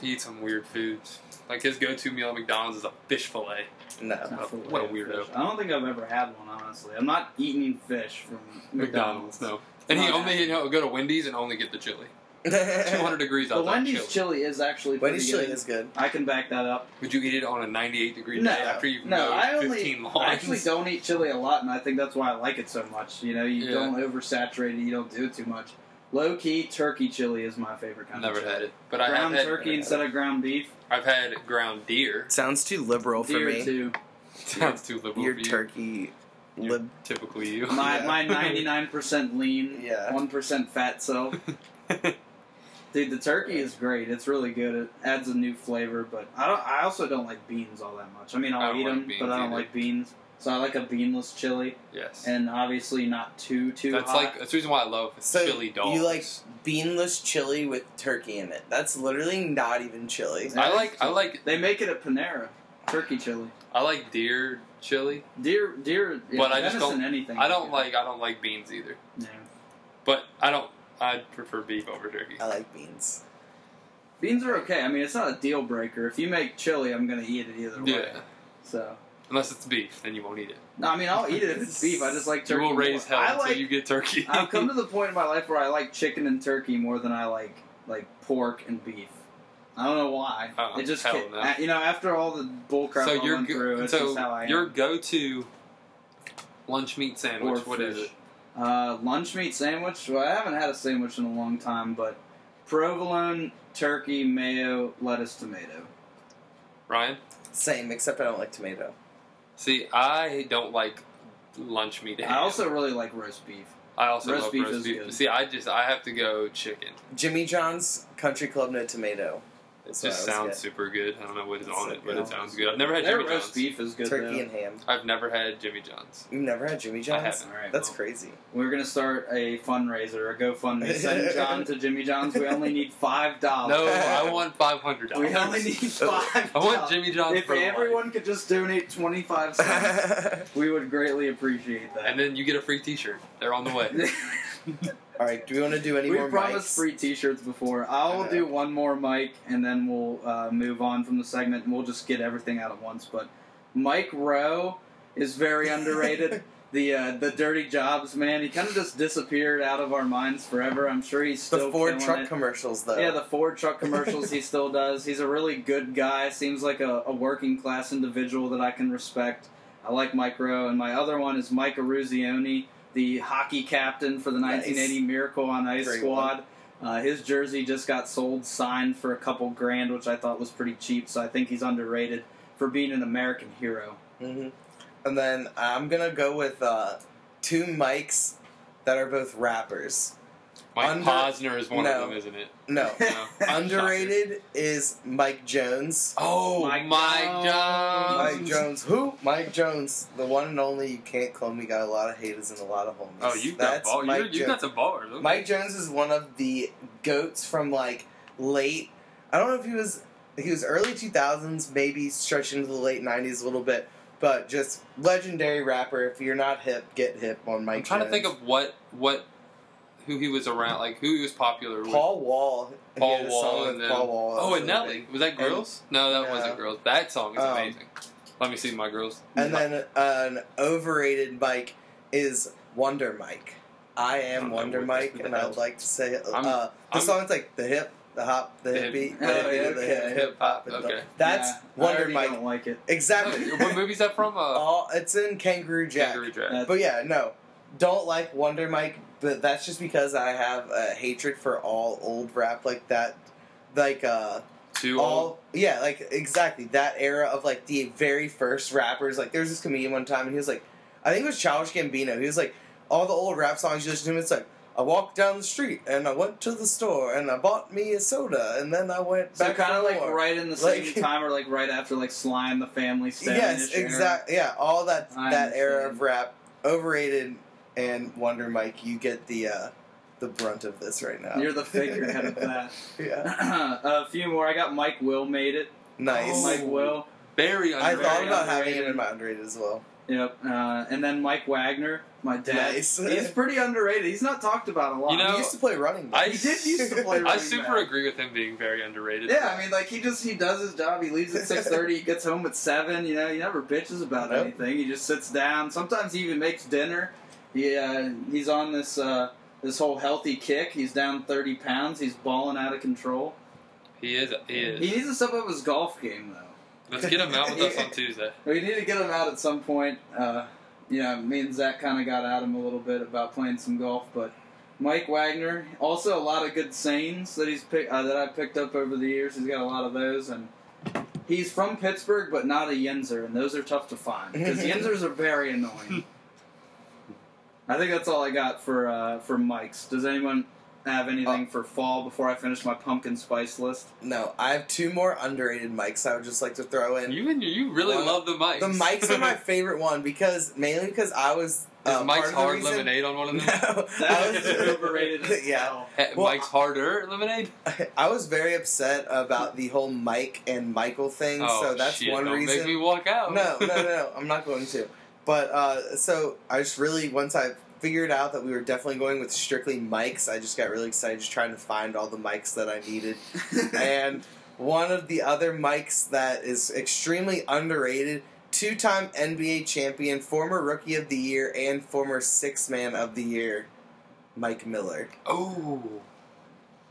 He eats some weird foods. Like his go-to meal at McDonald's is a fish fillet. no. Not oh, for What a weirdo. fish. I don't think I've ever had one, honestly. I'm not eating fish from McDonald's, McDonald's. no. And he only happening. you know, go to Wendy's and only get the chili. 200 degrees The Wendy's chili. chili is actually pretty Wendy's good. chili is good. I can back that up. Would you eat it on a 98 degree No, day after you've no, mowed I 15 only, lawns? I actually don't eat chili a lot, and I think that's why I like it so much. You know, you Yeah. don't oversaturate it, you don't do it too much. Low key turkey chili is my favorite kind Never of chili. had it, but I have Ground had. turkey instead of ground beef. I've had ground deer. Sounds too liberal for Deer me. too. Sounds too liberal Your for you. turkey You're lib. typically you. My my ninety nine percent lean, Yeah. one percent fat self. Dude, the turkey is great. It's really good. It adds a new flavor, but I don't. I also don't like beans all that much. I mean, I I'll don't eat like them, beans but I don't either. like beans. So I like a beanless chili, yes. and obviously not too too that's hot. like that's the reason why I love So chili dogs. you like beanless chili with turkey in it. That's literally not even chili. I like I like they make it at Panera, turkey chili. I like deer chili. Deer, deer. Yeah, But I just don't- Anything. I don't like I don't like beans either. Yeah. But I don't. I prefer beef over turkey. I like beans. Beans are okay. I mean, it's not a deal breaker. If you make chili, I'm gonna eat it either way. Yeah. So. Unless it's beef, then you won't eat it. No, I mean I'll eat it if it's beef. I just like turkey. You will raise more. hell I until like. you get turkey. I've come to the point in my life where I like chicken and turkey more than I like like pork and beef. I don't know why. Oh, it just hell ca- no. uh, you know after all the bull crap so I your went through, go- it's so just how I am. your go-to Lunch meat or sandwich. What is fish. it? Uh, lunch meat sandwich. Well, I haven't had a sandwich in a long time, but provolone, turkey, mayo, lettuce, tomato. Ryan? Same, except I don't like tomato. See, I don't like lunch meat. I also really like roast beef. I also roast love beef roast is beef. good. See, I just I have to go chicken. Jimmy John's Country Club No Tomato. It That's just sounds was super good. I don't know what is It's on so it, but good. it sounds good. I've never had Their Jimmy roast John's. beef is good. Turkey though. and ham. I've never had Jimmy John's. You've never had Jimmy John's? haven't. All right, That's well, crazy. We're gonna start a fundraiser, a GoFundMe. Send John to Jimmy John's. We only need five dollars. No, I want five hundred dollars. We only need five. I want Jimmy John's If for life. everyone could just donate twenty five cents, we would greatly appreciate that. and then you get a free T-shirt. They're on the way. All right, do we want to do any we more We promised mics? free T-shirts before. I'll do one more mic, and then we'll uh, move on from the segment, and we'll just get everything out at once. But Mike Rowe is very underrated. the uh, the dirty jobs man. He kind of just disappeared out of our minds forever. I'm sure he's still the Ford truck it. commercials, though. Yeah, the Ford truck commercials he still does. He's a really good guy. Seems like a, a working class individual that I can respect. I like Mike Rowe. And my other one is Mike Eruzione, the hockey captain for the Nice. 1980 Miracle on Ice Great squad. Uh, his jersey just got sold, signed for a couple grand, which I thought was pretty cheap. So I think he's underrated for being an American hero. hmm And then I'm gonna go with uh, two mics that are both rappers. Mike Under- Posner is one no. of them, isn't it? No, No. underrated is Mike Jones. Oh, Mike Mike, Jones. Jones. Mike Jones. Who? Mike Jones, the one and only. You can't clone me. Got a lot of haters and a lot of homies. Oh, you got That's ball. Mike You you Jones. got some bars. okay. Mike Jones is one of the goats from like late. I don't know if he was he was early two thousands, maybe stretching into the late nineties a little bit, but just legendary rapper. If you're not hip, get hip on Mike. I'm trying to think of what what who he was around, like who he was popular with. Paul Wall. Paul Wall and then- Paul Wall. Oh, and Nelly big. was that Girls? no, that No. wasn't Girls. That song is Um, amazing. Let me see my girls. And then an overrated Mike is Wonder Mike. I I am don't Wonder Mike, and. I'd like to say it. I'm- uh, the I'm- song's like the hip, the hop, the, The hip hip- beat, Oh, the, yeah, the hip, hip hop. and Okay. That's Yeah, Wonder already Mike. Don't like it. Exactly. what movie's that from? Uh, All it's in Kangaroo Jack. Kangaroo Jack. That's- But yeah, no, don't like Wonder Mike. But that's just because I have a hatred for all old rap like that. Like uh, Too old. all yeah, like exactly that era of like the very first rappers. Like there was this comedian one time, and he was like, I think it was Childish Gambino. He was like, all the old rap songs you listen to, him, it's like. I walked down the street and I went to the store and I bought me a soda and then I went So back kind of like right in the same Like- time, or like right after like Sly and the Family. Yes, exactly. Yeah, all that I that era of rap, overrated, and Wonder Mike, you get the uh, the brunt of this right now. You're the figurehead of that. yeah, a few more. I got Mike Will made it. nice. Oh, Mike Will. Very I underrated. thought about having underrated. him in my underrated as well. Yep. Uh, and then Mike Wagner, my dad. Nice. He's pretty underrated. He's not talked about a lot. You know, he used to play running back. I He did used to play running. I super back. agree with him being very underrated. Yeah, I mean, like he just he does his job. He leaves at six thirty. he gets home at seven. You know, he never bitches about Nope. anything. He just sits down. Sometimes he even makes dinner. He uh, he's on this uh, this whole healthy kick. He's down thirty pounds. He's balling out of control. he is. He is. He needs to step up his golf game though. Let's get him out with us on Tuesday. We need to get him out at some point. Uh, you know, me and Zach kind of got at him a little bit about playing some golf, but Mike Wagner also a lot of good sayings that he's pick, uh, that I picked up over the years. He's got a lot of those, and he's from Pittsburgh, but not a Yinzer, and those are tough to find because Yinzers are very annoying. I think that's all I got for uh, for Mike's. Does anyone have anything for fall before I finish my pumpkin spice list? no, I have two more underrated mics. I would just like to throw in. You and you, you really Well, love the mics. the mics are my favorite one because mainly because I was Is uh, Mike's part of the hard reason- lemonade on one of them? No, That I is was overrated. As yeah, hell. He- Well, Mike's harder lemonade. I was very upset about the whole Mike and Michael thing. Oh, so that's shit, one don't reason. Make me walk out. no, no, no, no. I'm not going to. But uh, so I just really once I figured out that we were definitely going with strictly mics, I just got really excited, just trying to find all the mics that I needed. and one of the other mics that is extremely underrated. Two-time NBA champion, former Rookie of the Year, and former Six Man of the Year, Mike Miller. Oh,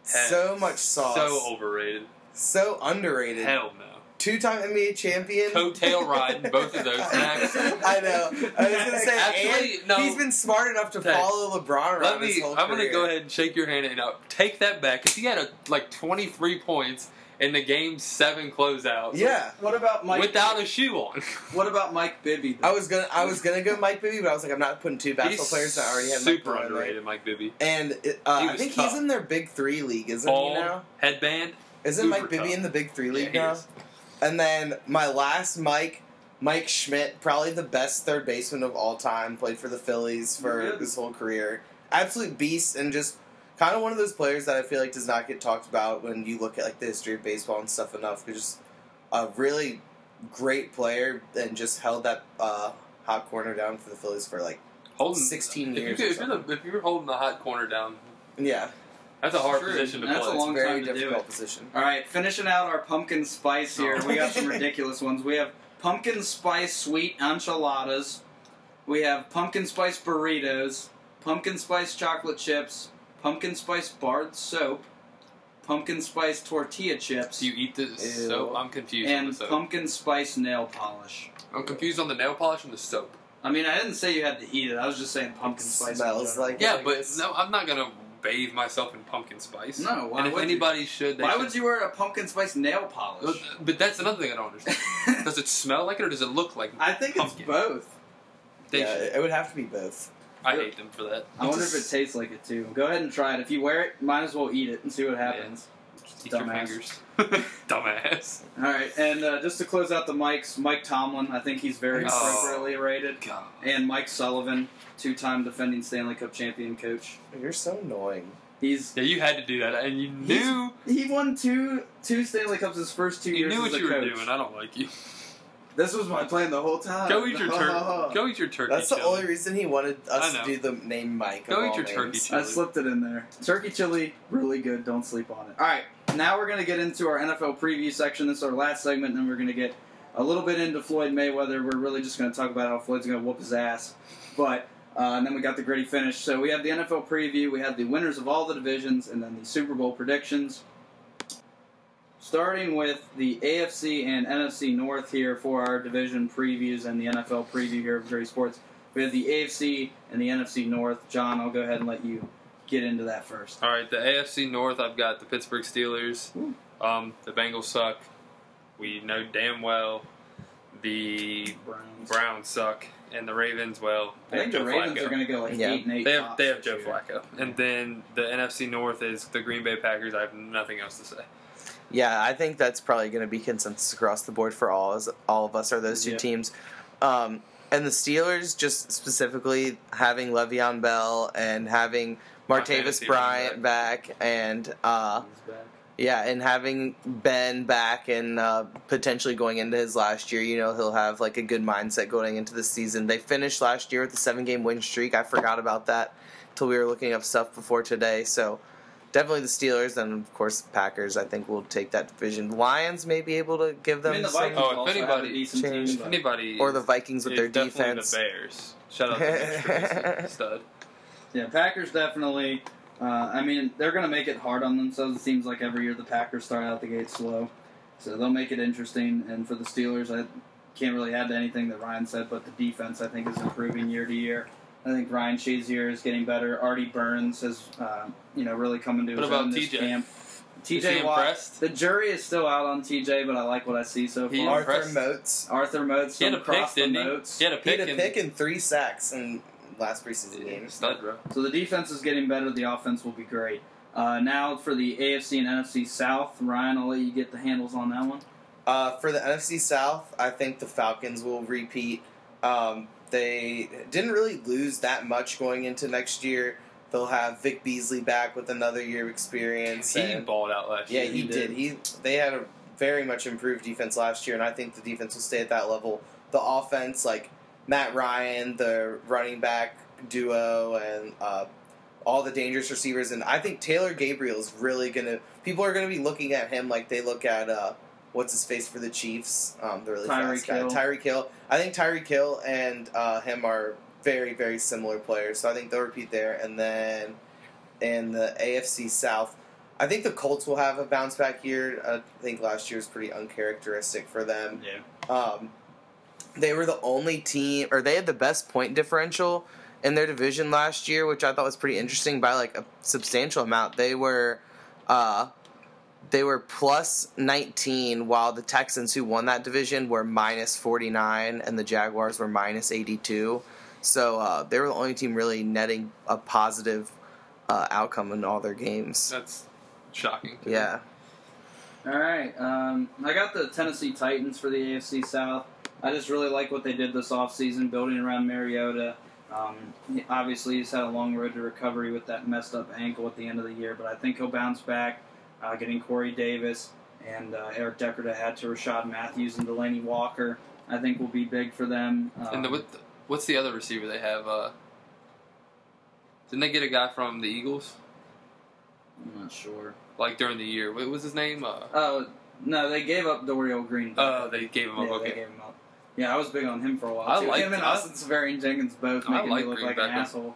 So much sauce. So overrated. So underrated. Hell no. Two-time NBA champion. Coattail riding both of those next. I know. I was gonna say, Actually, and no. he's been smart enough to Hey, follow LeBron around Let his me. whole I'm gonna go ahead and shake your hand and uh, take that back because he had a, like 23 points in the game seven closeout. Yeah, What about Mike? without a shoe on. what about Mike Bibby? I was gonna, I was gonna go Mike Bibby, but I was like, I'm not putting two basketball He's players that already have super Mike Bibby in there. underrated, Mike Bibby. And it, uh, I think tough. he's in their Big Three league, isn't Bald, he now? headband. Isn't super Mike Bibby tough. in the Big Three Yeah, league he now? And then my last Mike, Mike Schmidt, probably the best third baseman of all time. Played for the Phillies for his whole career. Absolute beast, and just kind of one of those players that I feel like does not get talked about when you look at like the history of baseball and stuff enough. He's just a really great player and just held that uh, hot corner down for the Phillies for like Holding 16 if you years if, you're the, if you're holding the hot corner down, yeah, that's a hard True. position to That's play. a long it's a very time to do difficult it. position. All right, finishing out our pumpkin spice here. We got some ridiculous ones. We have pumpkin spice sweet enchiladas. We have pumpkin spice burritos, pumpkin spice chocolate chips, pumpkin spice barred soap, pumpkin spice tortilla chips, Do you eat the soap? I'm confused on the and soap. pumpkin spice nail polish. I'm confused on the nail polish and the soap. I mean, I didn't say you had to eat it. I was just saying pumpkin spice. in smells general. like- Yeah, I but guess. no, I'm not gonna bathe myself in pumpkin spice. No, why and if would you? anybody should, they Why should. would you wear a pumpkin spice nail polish? But- But that's another thing I don't understand. Does it smell like it, or does it look like? It? I think pumpkin? it's both. They yeah, should. it would have to be both. I hate them for that. I wonder if it tastes like it too. Go ahead and try it. If you wear it, might as well eat it and see what happens. Just eat Dumbass. Dumbass. All right, and uh, just to close out the mics, Mike Tomlin, I think he's very Oh. appropriately rated, God. and Mike Sullivan, two-time defending Stanley Cup champion coach. You're so annoying. He's Yeah, you had to do that, and you knew he won two two Stanley Cups his first two you years knew as what a you were coach. doing. I don't like you. This was my plan the whole time. Go eat your turkey. Go eat your turkey. That's the chili. only reason he wanted us to do the name Mike. Go of eat all your turkey chili. I slipped it in there. Turkey chili, really good. Don't sleep on it. All right, now we're gonna get into our NFL preview section. This is our last segment, and we're gonna get a little bit into Floyd Mayweather. We're really just gonna talk about how Floyd's gonna whoop his ass, but. Uh, and then we got the gritty finish. So we have the NFL preview, we have the winners of all the divisions, and then the Super Bowl predictions. Starting with the AFC and NFC North here for our division previews and the NFL preview here of Gritty Sports. We have the AFC and the NFC North. John, I'll go ahead and let you get into that first. All right, the AFC North. I've got the Pittsburgh Steelers. Um, the Bengals suck. We know damn well the Browns. Browns suck, and the Ravens. Well, I they think have the Joe Ravens Flacco. are going to go like Yeah. eight and eight. They have tops they have this Joe year. Flacco, and then the NFC North is the Green Bay Packers. I have nothing else to say. Yeah, I think that's probably going to be consensus across the board for all us, all of us are those two Yeah. teams. Um, and the Steelers, just specifically having Le'Veon Bell and having My Martavis Bryant running back, and uh, back. yeah, and having Ben back and uh, potentially going into his last year, you know, he'll have like a good mindset going into the season. They finished last year with a seven game win streak. I forgot about that until we were looking up stuff before today. So definitely the Steelers, and of course Packers. I think will take that division. Lions may be able to give I them mean, the some, Vikings Oh, if anybody- a decent change- team. If anybody or the Vikings with is their definitely defense. the Bears. Shout out to Mitch stud. Yeah, Packers definitely. Uh, I mean, they're going to make it hard on themselves. It seems like every year the Packers start out the gate slow, so they'll make it interesting. And for the Steelers, I can't really add to anything that Ryan said, but the defense I think is improving year to year. I think Ryan Shazier is getting better. Artie Burns has, uh, you know, really come into What his about own this TJ? camp. Is he TJ Watt. impressed? The jury is still out on TJ, but I like what I see so He far. Arthur impressed. Moats. Arthur Moats, He had a pick, cross the didn't he? notes. He had a He pick. had a and- pick and three sacks in last preseason Yeah, games. Stud, bro. So the defense is getting better. The offense will be great. Uh, now for the AFC and NFC South, Ryan, I'll let you get the handles on that one. Uh, for the NFC South, I think the Falcons will repeat. Um, they didn't really lose that much going into next year. They'll have Vic Beasley back with another year of experience. He and- balled out last yeah, year. he, he did. did. He they had a very much improved defense last year, and I think the defense will stay at that level. The offense, like Matt Ryan, the running back duo, and uh, all the dangerous receivers, and I think Taylor Gabriel is really gonna. People are gonna be looking at him like they look at uh, what's his face for the Chiefs, um, the really Tyreek fast guy, Hill. Tyreek Hill. I think Tyreek Hill and uh, him are very very similar players, so I think they'll repeat there, and then in the AFC South. I think the Colts will have a bounce back year. I think last year was pretty uncharacteristic for them. Yeah. Um, they were the only team, or they had the best point differential in their division last year, which I thought was pretty interesting by like a substantial amount. They were, uh, they were plus 19, while the Texans, who won that division, were minus 49, and the Jaguars were minus 82. So uh, they were the only team really netting a positive uh, outcome in all their games. That's shocking. to me. Yeah. All right. Um, I got the Tennessee Titans for the AFC South. I just really like what they did this offseason, building around Mariota. Um, obviously, he's had a long road to recovery with that messed up ankle at the end of the year, but I think he'll bounce back. Uh, getting Corey Davis and uh, Eric Decker to add to Rishard Matthews and Delanie Walker, I think will be big for them. Um, And the, what, what's the other receiver they have? Uh, didn't they get a guy from the Eagles I'm not sure. like during the year? What was his name? Uh, Oh no, they gave up Dorial Green. oh, they gave him yeah, up. they Okay. Gave him up. Yeah, I was big on him for a while. I too. liked- him and I- Austin Seferian Jenkins both like me look Green like an asshole.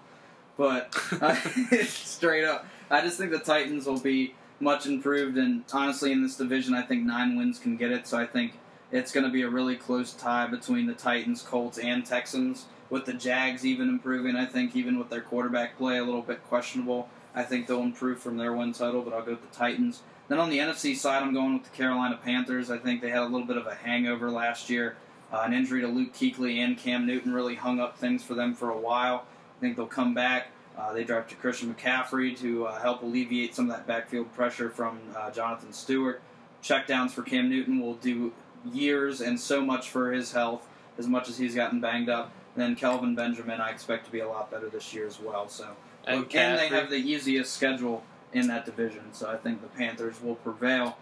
But uh, straight up, I just think the Titans will be much improved, and honestly, in this division, I think nine wins can get it. So I think it's going to be a really close tie between the Titans, Colts, and Texans. With the Jags even improving, I think even with their quarterback play a little bit questionable, I think they'll improve from their win total. But I'll go with the Titans. Then on the NFC side, I'm going with the Carolina Panthers. I think they had a little bit of a hangover last year. Uh, an injury to Luke Kuechly and Cam Newton really hung up things for them for a while. I think they'll come back. Uh, they drafted Christian McCaffrey to uh, help alleviate some of that backfield pressure from uh, Jonathan Stewart. Checkdowns for Cam Newton will do years and so much for his health, as much as he's gotten banged up. And then Kelvin Benjamin, I expect to be a lot better this year as well. So, And and, they have the easiest schedule in that division. So I think the Panthers will prevail.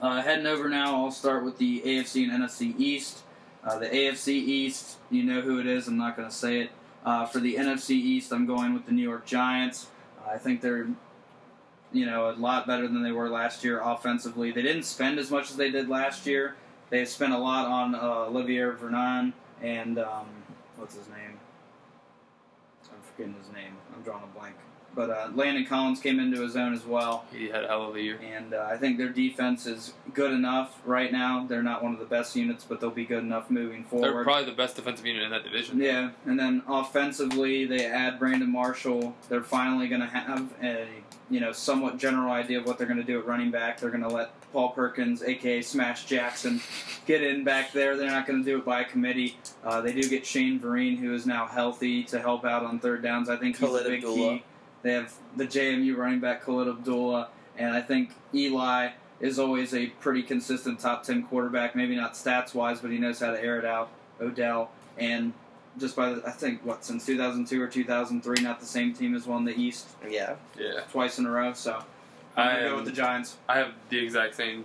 Uh, heading over now, I'll start with the AFC and NFC East. Uh, the AFC East, you know who it is. I'm not going to say it. Uh, for the NFC East, I'm going with the New York Giants. I think they're, you know, a lot better than they were last year offensively. They didn't spend as much as they did last year. They spent a lot on uh, Olivier Vernon and um, what's his name? I'm forgetting his name. I'm drawing a blank. But uh, Landon Collins came into his own as well. He had a hell of a year. And uh, I think their defense is good enough right now. They're not one of the best units, but they'll be good enough moving forward. They're probably the best defensive unit in that division. yeah, and then offensively, they add Brandon Marshall. They're finally going to have a you know somewhat general idea of what they're going to do at running back. They're going to let Paul Perkins, aka Smash Jackson, get in back there. They're not going to do it by committee. Uh, they do get Shane Vereen, who is now healthy, to help out on third downs. I think he's Khalid a big Abdullah. key. They have the JMU running back Khalid Abdullah, and I think Eli is always a pretty consistent top ten quarterback. Maybe not stats wise, but he knows how to air it out. Odell and just by the, I think what since 2002 or 2003, not the same team as won the East Yeah. Yeah. twice in a row. So I'm I gonna go with the Giants. I have the exact same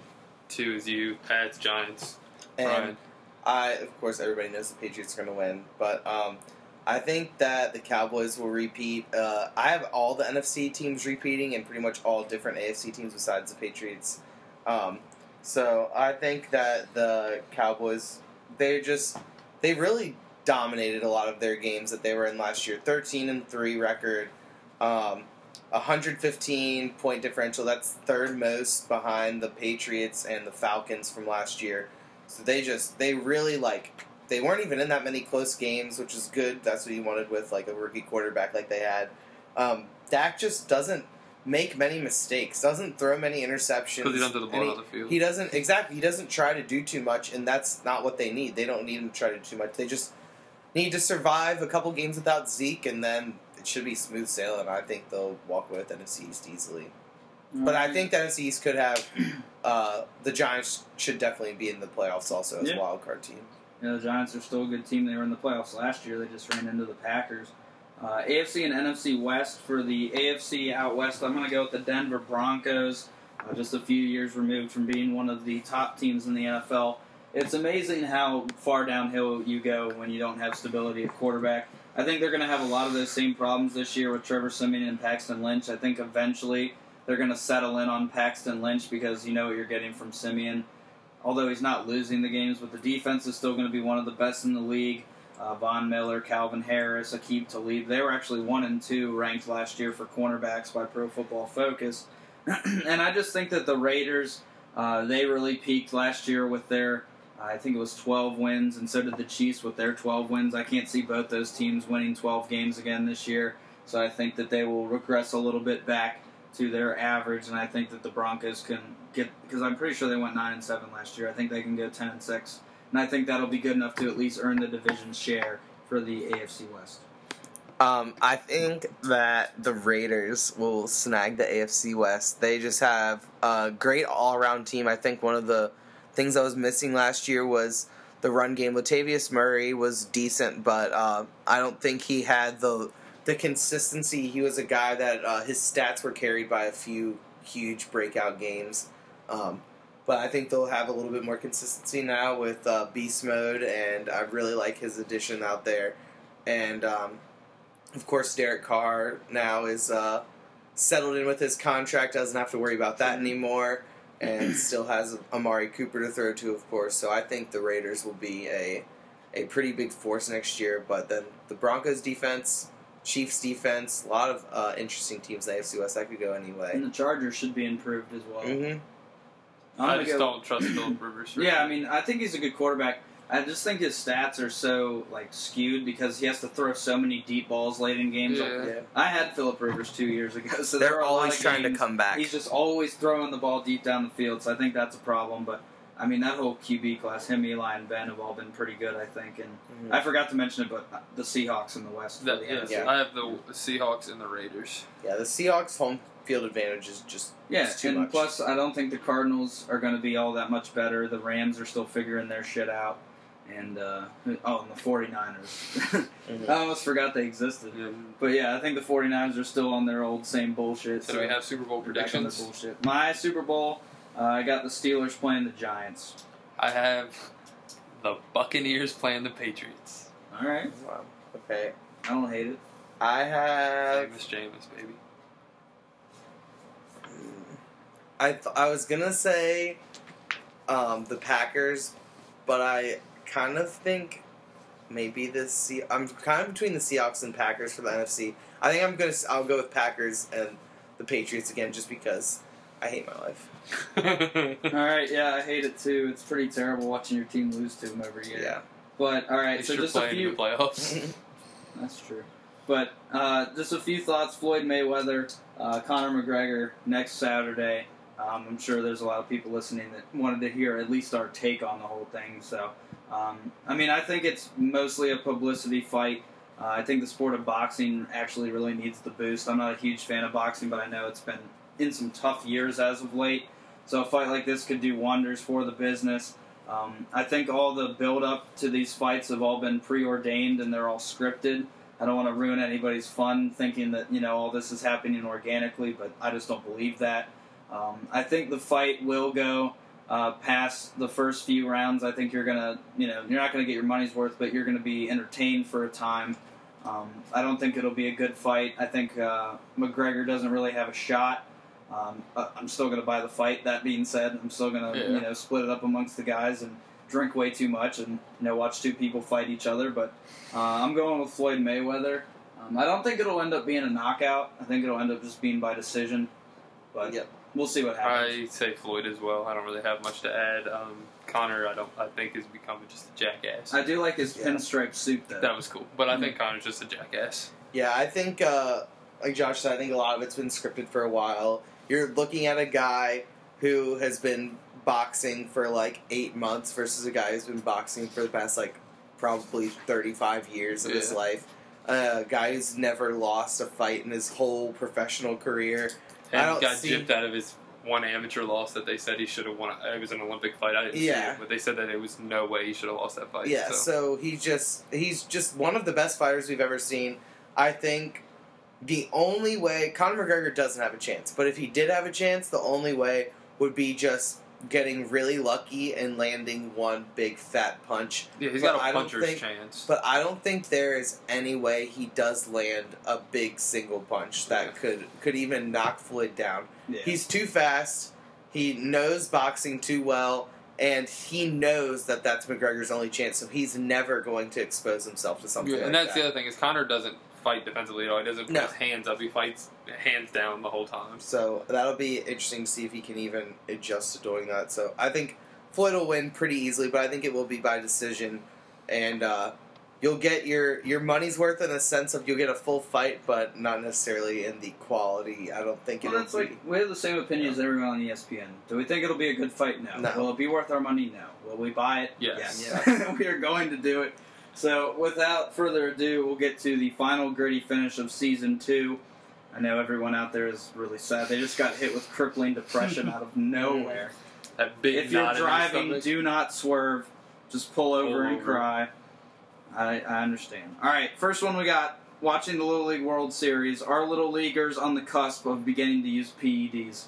two as you. Pats, Giants. And Brian. I, of course, everybody knows the Patriots are going to win, but um, I think that the Cowboys will repeat. Uh, I have all the NFC teams repeating and pretty much all different AFC teams besides the Patriots. Um, so I think that the Cowboys, they just, they really dominated a lot of their games that they were in last year. 13 and 3 record. Um, 115 point differential. That's third most behind the Patriots and the Falcons from last year. So they just they really like they weren't even in that many close games, which is good. That's what you wanted with like a rookie quarterback like they had. Um, Dak just doesn't make many mistakes, doesn't throw many interceptions. Because he doesn't do the ball and on the field. he, he doesn't exactly. He doesn't try to do too much, and that's not what they need. They don't need him to try to do too much. They just need to survive a couple games without Zeke, and then it should be smooth sailing. I think they'll walk away with NFC East easily. But I think the NFC East could have uh, the Giants should definitely be in the playoffs also as Yeah. a wild card team. Yeah, the Giants are still a good team. They were in the playoffs last year. They just ran into the Packers. Uh, AFC and NFC West. For the AFC out west, I'm going to go with the Denver Broncos. Uh, just a few years removed from being one of the top teams in the NFL. It's amazing how far downhill you go when you don't have stability at quarterback. I think they're going to have a lot of those same problems this year with Trevor Siemian and Paxton Lynch. I think eventually they're going to settle in on Paxton Lynch because you know what you're getting from Siemian although he's not losing the games, but the defense is still going to be one of the best in the league. Uh, Von Miller, Calvin Harris, Aqib Talib. They were actually one and two ranked last year for cornerbacks by Pro Football Focus. and I just think that the Raiders, uh, they really peaked last year with their, I think it was 12 wins, and so did the Chiefs with their 12 wins. I can't see both those teams winning 12 games again this year, so I think that they will regress a little bit back to their average, and I think that the Broncos can get because I'm pretty sure they went nine and seven last year. I think they can go 10 and six, and I think that'll be good enough to at least earn the division share for the AFC West. Um, I think that the Raiders will snag the AFC West. They just have a great all around team. I think one of the things that was missing last year was the run game. Latavius Murray was decent, but uh, I don't think he had the the consistency. He was a guy that uh, his stats were carried by a few huge breakout games. Um, but I think they'll have a little bit more consistency now with uh, Beast Mode, and I really like his addition out there. And um, of course, Derek Carr now is uh, settled in with his contract, doesn't have to worry about that anymore, and still has Amari Cooper to throw to, of course. So I think the Raiders will be a a pretty big force next year. But then the Broncos defense, Chiefs defense, a lot of uh, interesting teams in the AFC West. That could go anyway. And the Chargers should be improved as well. hmm I'm I gonna just go- don't trust Philip Rivers. Yeah, I mean, I think he's a good quarterback. I just think his stats are so like skewed because he has to throw so many deep balls late in games. Yeah. Yeah. I had Philip Rivers two years ago, so They're are a lot always of trying to come back. He's just always throwing the ball deep down the field, so I think that's a problem. But I mean, that whole QB class, him, Eli, and Ben have all been pretty good, I think. And Mhm. I forgot to mention it, but the Seahawks in the West. For That, the yeah, Yeah. I have the Seahawks and the Raiders. Yeah, the Seahawks home field advantage is just Yeah, too and much. plus, I don't think the Cardinals are going to be all that much better. The Rams are still figuring their shit out. And, uh, oh, and the 49ers. Mhm. I almost forgot they existed. Yeah. But yeah, I think the 49ers are still on their old same bullshit. So do we have Super Bowl they're back on their predictions? bullshit. My Super Bowl, uh, I got the Steelers playing the Giants. I have the Buccaneers playing the Patriots. All right. Wow. Okay. I don't hate it. I have. Famous Jameis, baby. I th- I was gonna say um, the Packers, but I kind of think maybe the Se- I'm kind of between the Seahawks and Packers for the NFC. I think I'm gonna I'll go with Packers and the Patriots again just because I hate my life. All right. Yeah, I hate it too. It's pretty terrible watching your team lose to them every year. Yeah. But all right, At least so you're just a playing in few. the playoffs. That's true. But uh, just a few thoughts. Floyd Mayweather, uh, Conor McGregor next Saturday. Um, I'm sure there's a lot of people listening that wanted to hear at least our take on the whole thing. So, um, I mean, I think it's mostly a publicity fight. Uh, I think the sport of boxing actually really needs the boost. I'm not a huge fan of boxing, but I know it's been in some tough years as of late. So a fight like this could do wonders for the business. Um, I think all the build up to these fights have all been preordained and they're all scripted. I don't want to ruin anybody's fun thinking that you know all this is happening organically, but I just don't believe that. Um, I think the fight will go uh, past the first few rounds. I think you're gonna, you know, you're not gonna get your money's worth, but you're gonna be entertained for a time. Um, I don't think it'll be a good fight. I think uh, McGregor doesn't really have a shot. Um, I'm still gonna buy the fight. That being said, I'm still gonna, Yeah. you know, split it up amongst the guys and drink way too much and you know watch two people fight each other. But uh, I'm going with Floyd Mayweather. Um, I don't think it'll end up being a knockout. I think it'll end up just being by decision. But Yep. we'll see what happens. I say Floyd as well. I don't really have much to add. Um, Conor, I don't. I think is becoming just a jackass. I do like his Yeah. pinstripe suit though. that was cool, but I think Conor's just a jackass. Yeah, I think, uh, like Josh said, I think a lot of it's been scripted for a while. You're looking at a guy who has been boxing for like eight months versus a guy who's been boxing for the past like probably 35 years of his life. A guy who's never lost a fight in his whole professional career. I And don't got see- gypped out of his one amateur loss that they said he should have won. It was an Olympic fight. I didn't see it, but they said that it was no way he should have lost that fight. yeah, so. so he just he's just one of the best fighters we've ever seen. I think the only way Conor McGregor doesn't have a chance, but if he did have a chance, the only way would be just getting really lucky and landing one big fat punch. yeah, he's but got I a don't puncher's think- chance. But I don't think there is any way he does land a big single punch that Yeah. could could even knock Floyd down. Yeah. He's too fast. He knows boxing too well, and he knows that that's McGregor's only chance. So he's never going to expose himself to something Yeah, like and that's that. the other thing is Conor doesn't fight defensively at all. He doesn't put No. his hands up. He fights hands down the whole time. So that'll be interesting to see if he can even adjust to doing that. So I think Floyd will win pretty easily, but I think it will be by decision, and uh, you'll get your your money's worth in the sense of you'll get a full fight, but not necessarily in the quality. I don't think Well, it'll that's be. like we have the same opinion as everyone on E ESPN. Do we think it'll be a good fight? No. No. Will it be worth our money? No. Will we buy it? Yes. Yes. we are going to do it. So, without further ado, we'll get to the final gritty finish of season two. I know everyone out there is really sad. They just got hit with crippling depression out of mm-hmm. nowhere. That big if you're knot in his driving, do not swerve. Just pull over Pull and over. cry. I, I understand. All right, first one we got watching the Little League World Series. Our little leaguers on the cusp of beginning to use PEDs.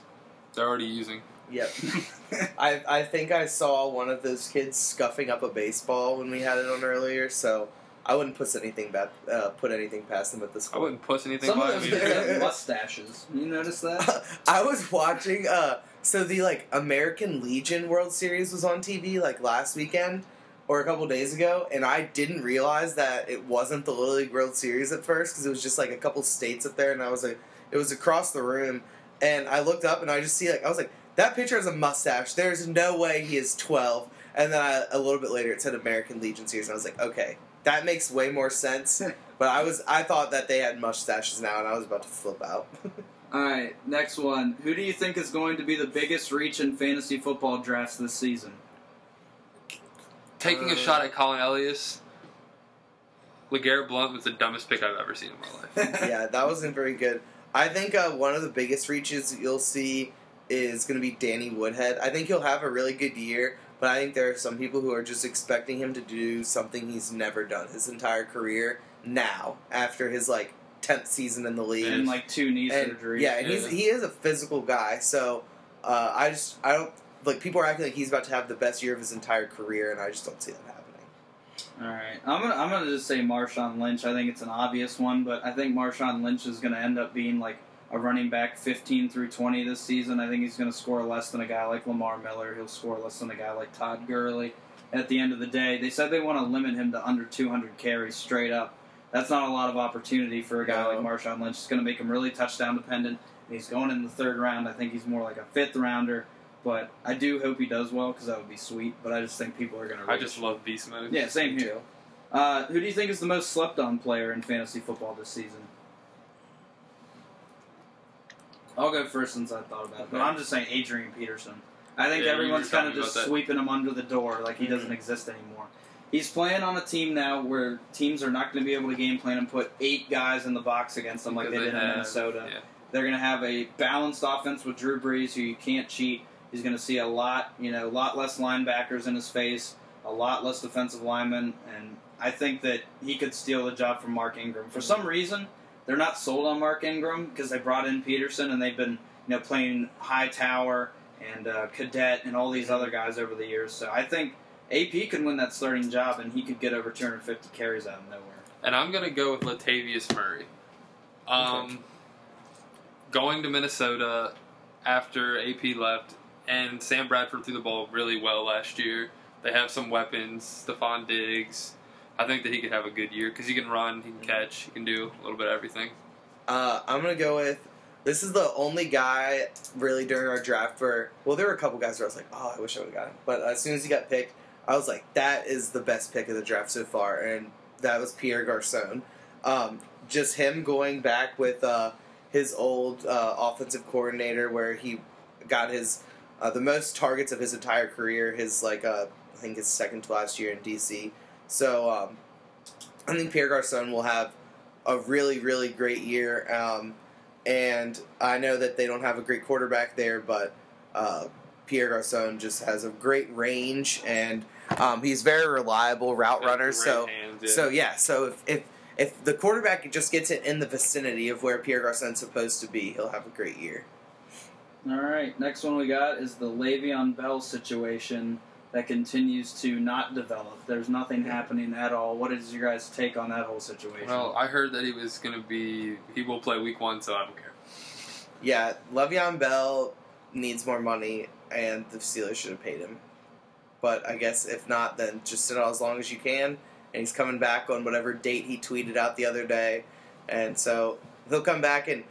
They're already using. Yep. I I think I saw one of those kids scuffing up a baseball when we had it on earlier, so I wouldn't put anything back, uh, put anything past them at this I point. wouldn't push anything Some of by those me. have mustaches. You notice that? I was watching uh so the like American Legion World Series was on TV like last weekend or a couple days ago and I didn't realize that it wasn't the Little League World Series at first cuz it was just like a couple states up there and I was like it was across the room and I looked up and I just see like I was like that pitcher has a mustache there's no way he is 12 and then I, a little bit later it said American Legion Series and I was like okay that makes way more sense but I was I thought that they had mustaches now and I was about to flip out All right, next one. Who do you think is going to be the biggest reach in fantasy football drafts this season? Taking a Uh, shot at Colin Elias, LeGarrette Blunt was the dumbest pick I've ever seen in my life. yeah, that wasn't very good. I think uh, one of the biggest reaches you'll see is going to be Danny Woodhead. I think he'll have a really good year, but I think there are some people who are just expecting him to do something he's never done his entire career now, after his like tenth season in the league. And like two knee And- surgeries. yeah, and he's he is a physical guy. So uh, I just I don't like people are acting like he's about to have the best year of his entire career, and I just don't see that happening. All right, I'm gonna I'm gonna just say Marshawn Lynch. I think it's an obvious one, but I think Marshawn Lynch is gonna end up being like a running back 15 through 20 this season. I think he's gonna score less than a guy like Lamar Miller. He'll score less than a guy like Todd Gurley. At the end of the day, they said they want to limit him to under 200 carries straight up. That's not a lot of opportunity for a guy No. like Marshawn Lynch. It's going to make him really touchdown dependent. He's going in the third round. I think he's more like a fifth rounder. But I do hope he does well because that would be sweet. But I just think people are going to. I just love beast mode. Yeah, same here. Uh, who do you think is the most slept on player in fantasy football this season? I'll go first since I thought about it, but I'm just saying Adrian Peterson. I think Yeah, everyone's kind of just sweeping him under the door like he doesn't mm-hmm. exist anymore. He's playing on a team now where teams are not going to be able to game plan and put eight guys in the box against them like Because they did in Minnesota. Yeah. They're going to have a balanced offense with Drew Brees, who you can't cheat. He's going to see a lot, you know, a lot less linebackers in his face, a lot less defensive linemen, and I think that he could steal the job from Mark Ingram. For some reason, they're not sold on Mark Ingram because they brought in Peterson and they've been, you know, playing Hightower and uh, Cadet and all these other guys over the years. So I think AP could win that starting job and he could get over 250 carries out of nowhere. And I'm gonna go with Latavius Murray. Um, going to Minnesota after AP left, and Sam Bradford threw the ball really well last year. They have some weapons, Stefon Diggs. I think that he could have a good year because he can run, he can catch, he can do a little bit of everything. Uh, I'm gonna go with. This is the only guy really during our draft where well there were a couple guys where I was like oh I wish I would have got him but as soon as he got picked I was like that is the best pick of the draft so far and that was Pierre Garcon. Um, just him going back with uh, his old uh, offensive coordinator where he got his uh, the most targets of his entire career his like uh, I think his second to last year in DC. So um, I think Pierre Garcon will have a really, really great year. Um, and I know that they don't have a great quarterback there, but uh, Pierre Garcon just has a great range, and um, he's very reliable route runner. So, yeah. so yeah. So if, if if the quarterback just gets it in the vicinity of where Pierre Garcon's supposed to be, he'll have a great year. All right, next one we got is the Le'Veon Bell situation that continues to not develop. There's nothing happening at all. What is your guys' take on that whole situation? Well, I heard that he was going to be. He will play week one, so I don't care. Yeah, Le'Veon Bell needs more money, and the Steelers should have paid him. But I guess if not, then just sit out as long as you can. And he's coming back on whatever date he tweeted out the other day. and so he'll come back and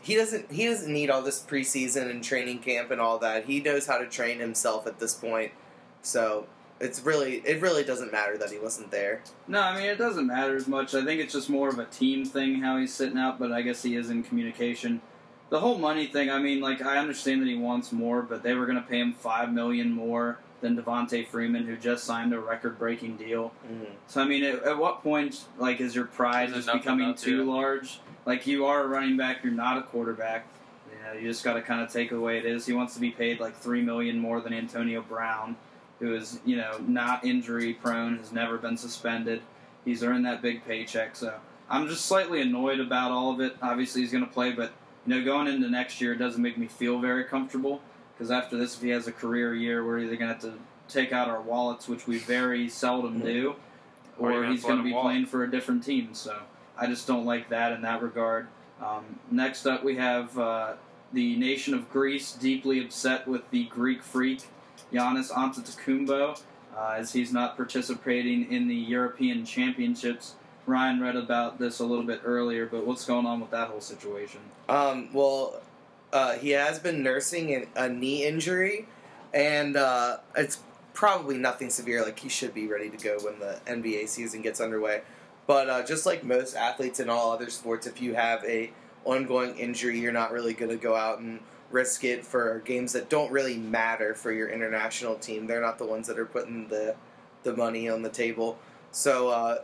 he doesn't he doesn't need all this preseason and training camp and all that. He knows how to train himself at this point, so it's really it really doesn't matter that he wasn't there. No, I mean it doesn't matter as much. I think it's just more of a team thing how he's sitting out, but I guess he is in communication. The whole money thing, I mean, like I understand that he wants more, but they were going to pay him five million more than Devonta Freeman, who just signed a record-breaking deal. Mm-hmm. So I mean, at, at what point, like, is your pride just becoming too yeah. large? Like, you are a running back, you're not a quarterback. You know, you just got to kind of take it the way it is. He wants to be paid like three million more than Antonio Brown, who is you know not injury prone, has never been suspended. He's earned that big paycheck, so I'm just slightly annoyed about all of it. Obviously, he's going to play, but you know, going into next year, it doesn't make me feel very comfortable because after this, if he has a career year, we're either going to have to take out our wallets, which we very seldom do, Or he's going to be walk. playing for a different team. So I just don't like that in that regard. Um, next up, we have uh, the nation of Greece deeply upset with the Greek freak Giannis Antetokounmpo uh, as he's not participating in the European Championships. Ryan read about this a little bit earlier, but what's going on with that whole situation? Um, well, uh, he has been nursing an, a knee injury, and uh, it's probably nothing severe. Like he should be ready to go when the NBA season gets underway. But uh, just like most athletes in all other sports, if you have a ongoing injury, you're not really going to go out and risk it for games that don't really matter for your international team. They're not the ones that are putting the the money on the table. So uh,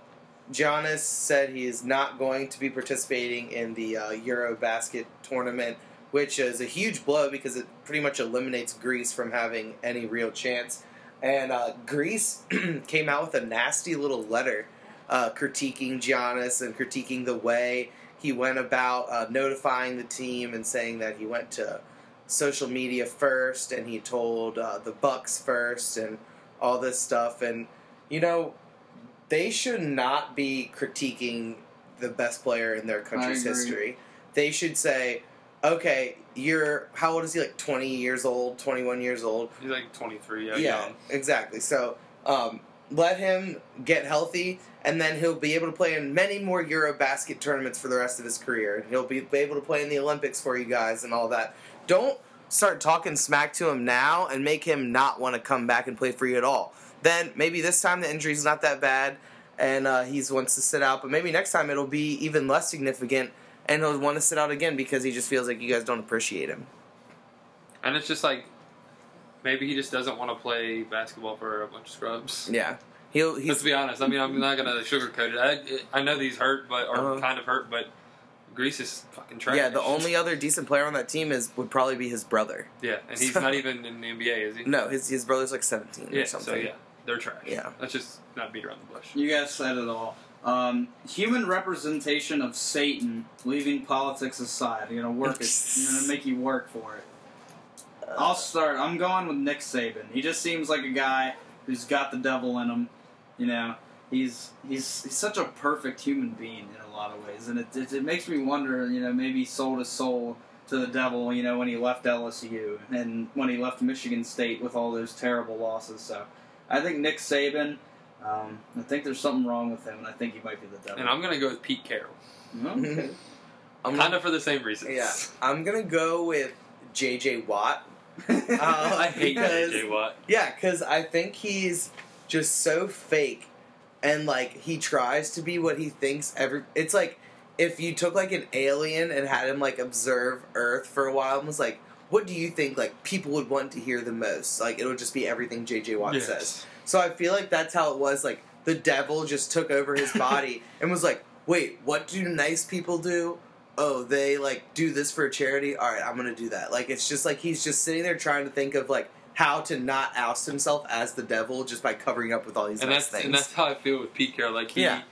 Giannis said he is not going to be participating in the uh, Eurobasket tournament, which is a huge blow because it pretty much eliminates Greece from having any real chance. And uh, Greece came out with a nasty little letter uh, critiquing Giannis and critiquing the way he went about uh, notifying the team and saying that he went to social media first and he told uh, the Bucks first and all this stuff. And you know, they should not be critiquing the best player in their country's history. They should say, okay, you're how old is he? Like twenty years old, twenty one years old. He's like 23. Yeah. Yeah, young. exactly. So um, let him get healthy, and then he'll be able to play in many more Eurobasket tournaments for the rest of his career. He'll be, be able to play in the Olympics for you guys and all that. Don't start talking smack to him now and make him not want to come back and play for you at all. Then maybe this time the injury's not that bad, and uh, he wants to sit out. But maybe next time it'll be even less significant, and he'll want to sit out again because he just feels like you guys don't appreciate him. And it's just like maybe he just doesn't want to play basketball for a bunch of scrubs. Yeah, he'll. He's Let's be honest. I mean, I'm not gonna sugarcoat it. I, I know these hurt, but are Uh-huh. kind of hurt, but Greece is fucking trash. Yeah, the only other decent player on that team is would probably be his brother. Yeah, and he's So- not even in the NBA, is he? No, his his brother's like seventeen Yeah. or something. So yeah, they're trash. Yeah. Let's just not beat around the bush. You guys said it all. Um, human representation of Satan, leaving politics aside. You're gonna work it. I'm gonna make you work for it. I'll start. I'm going with Nick Saban. He just seems like a guy who's got the devil in him. You know, he's he's he's such a perfect human being in a lot of ways, and it it, it makes me wonder. You know, maybe he sold his soul to the devil. You know, when he left LSU and when he left Michigan State with all those terrible losses. So, I think Nick Saban. Um, I think there's something wrong with him, and I think he might be the devil. And I'm gonna go with Pete Carroll, Okay. I'm kind of for the same reasons. yeah. I'm gonna go with J.J. Watt. Uh, I hate JJ Watt. Yeah, because I think he's just so fake, and like he tries to be what he thinks. Every it's like if you took like an alien and had him like observe Earth for a while and was like, "What do you think like people would want to hear the most?" Like it would just be everything J.J. Watt Yes. says. So I feel like that's how it was. Like the devil just took over his body and was like, "Wait, what do nice people do?" Oh, they like do this for a charity. All right, I'm gonna do that. Like it's just like he's just sitting there trying to think of like how to not oust himself as the devil just by covering up with all these And nice that's things. and that's how I feel with Pete Carroll. Like he Yeah.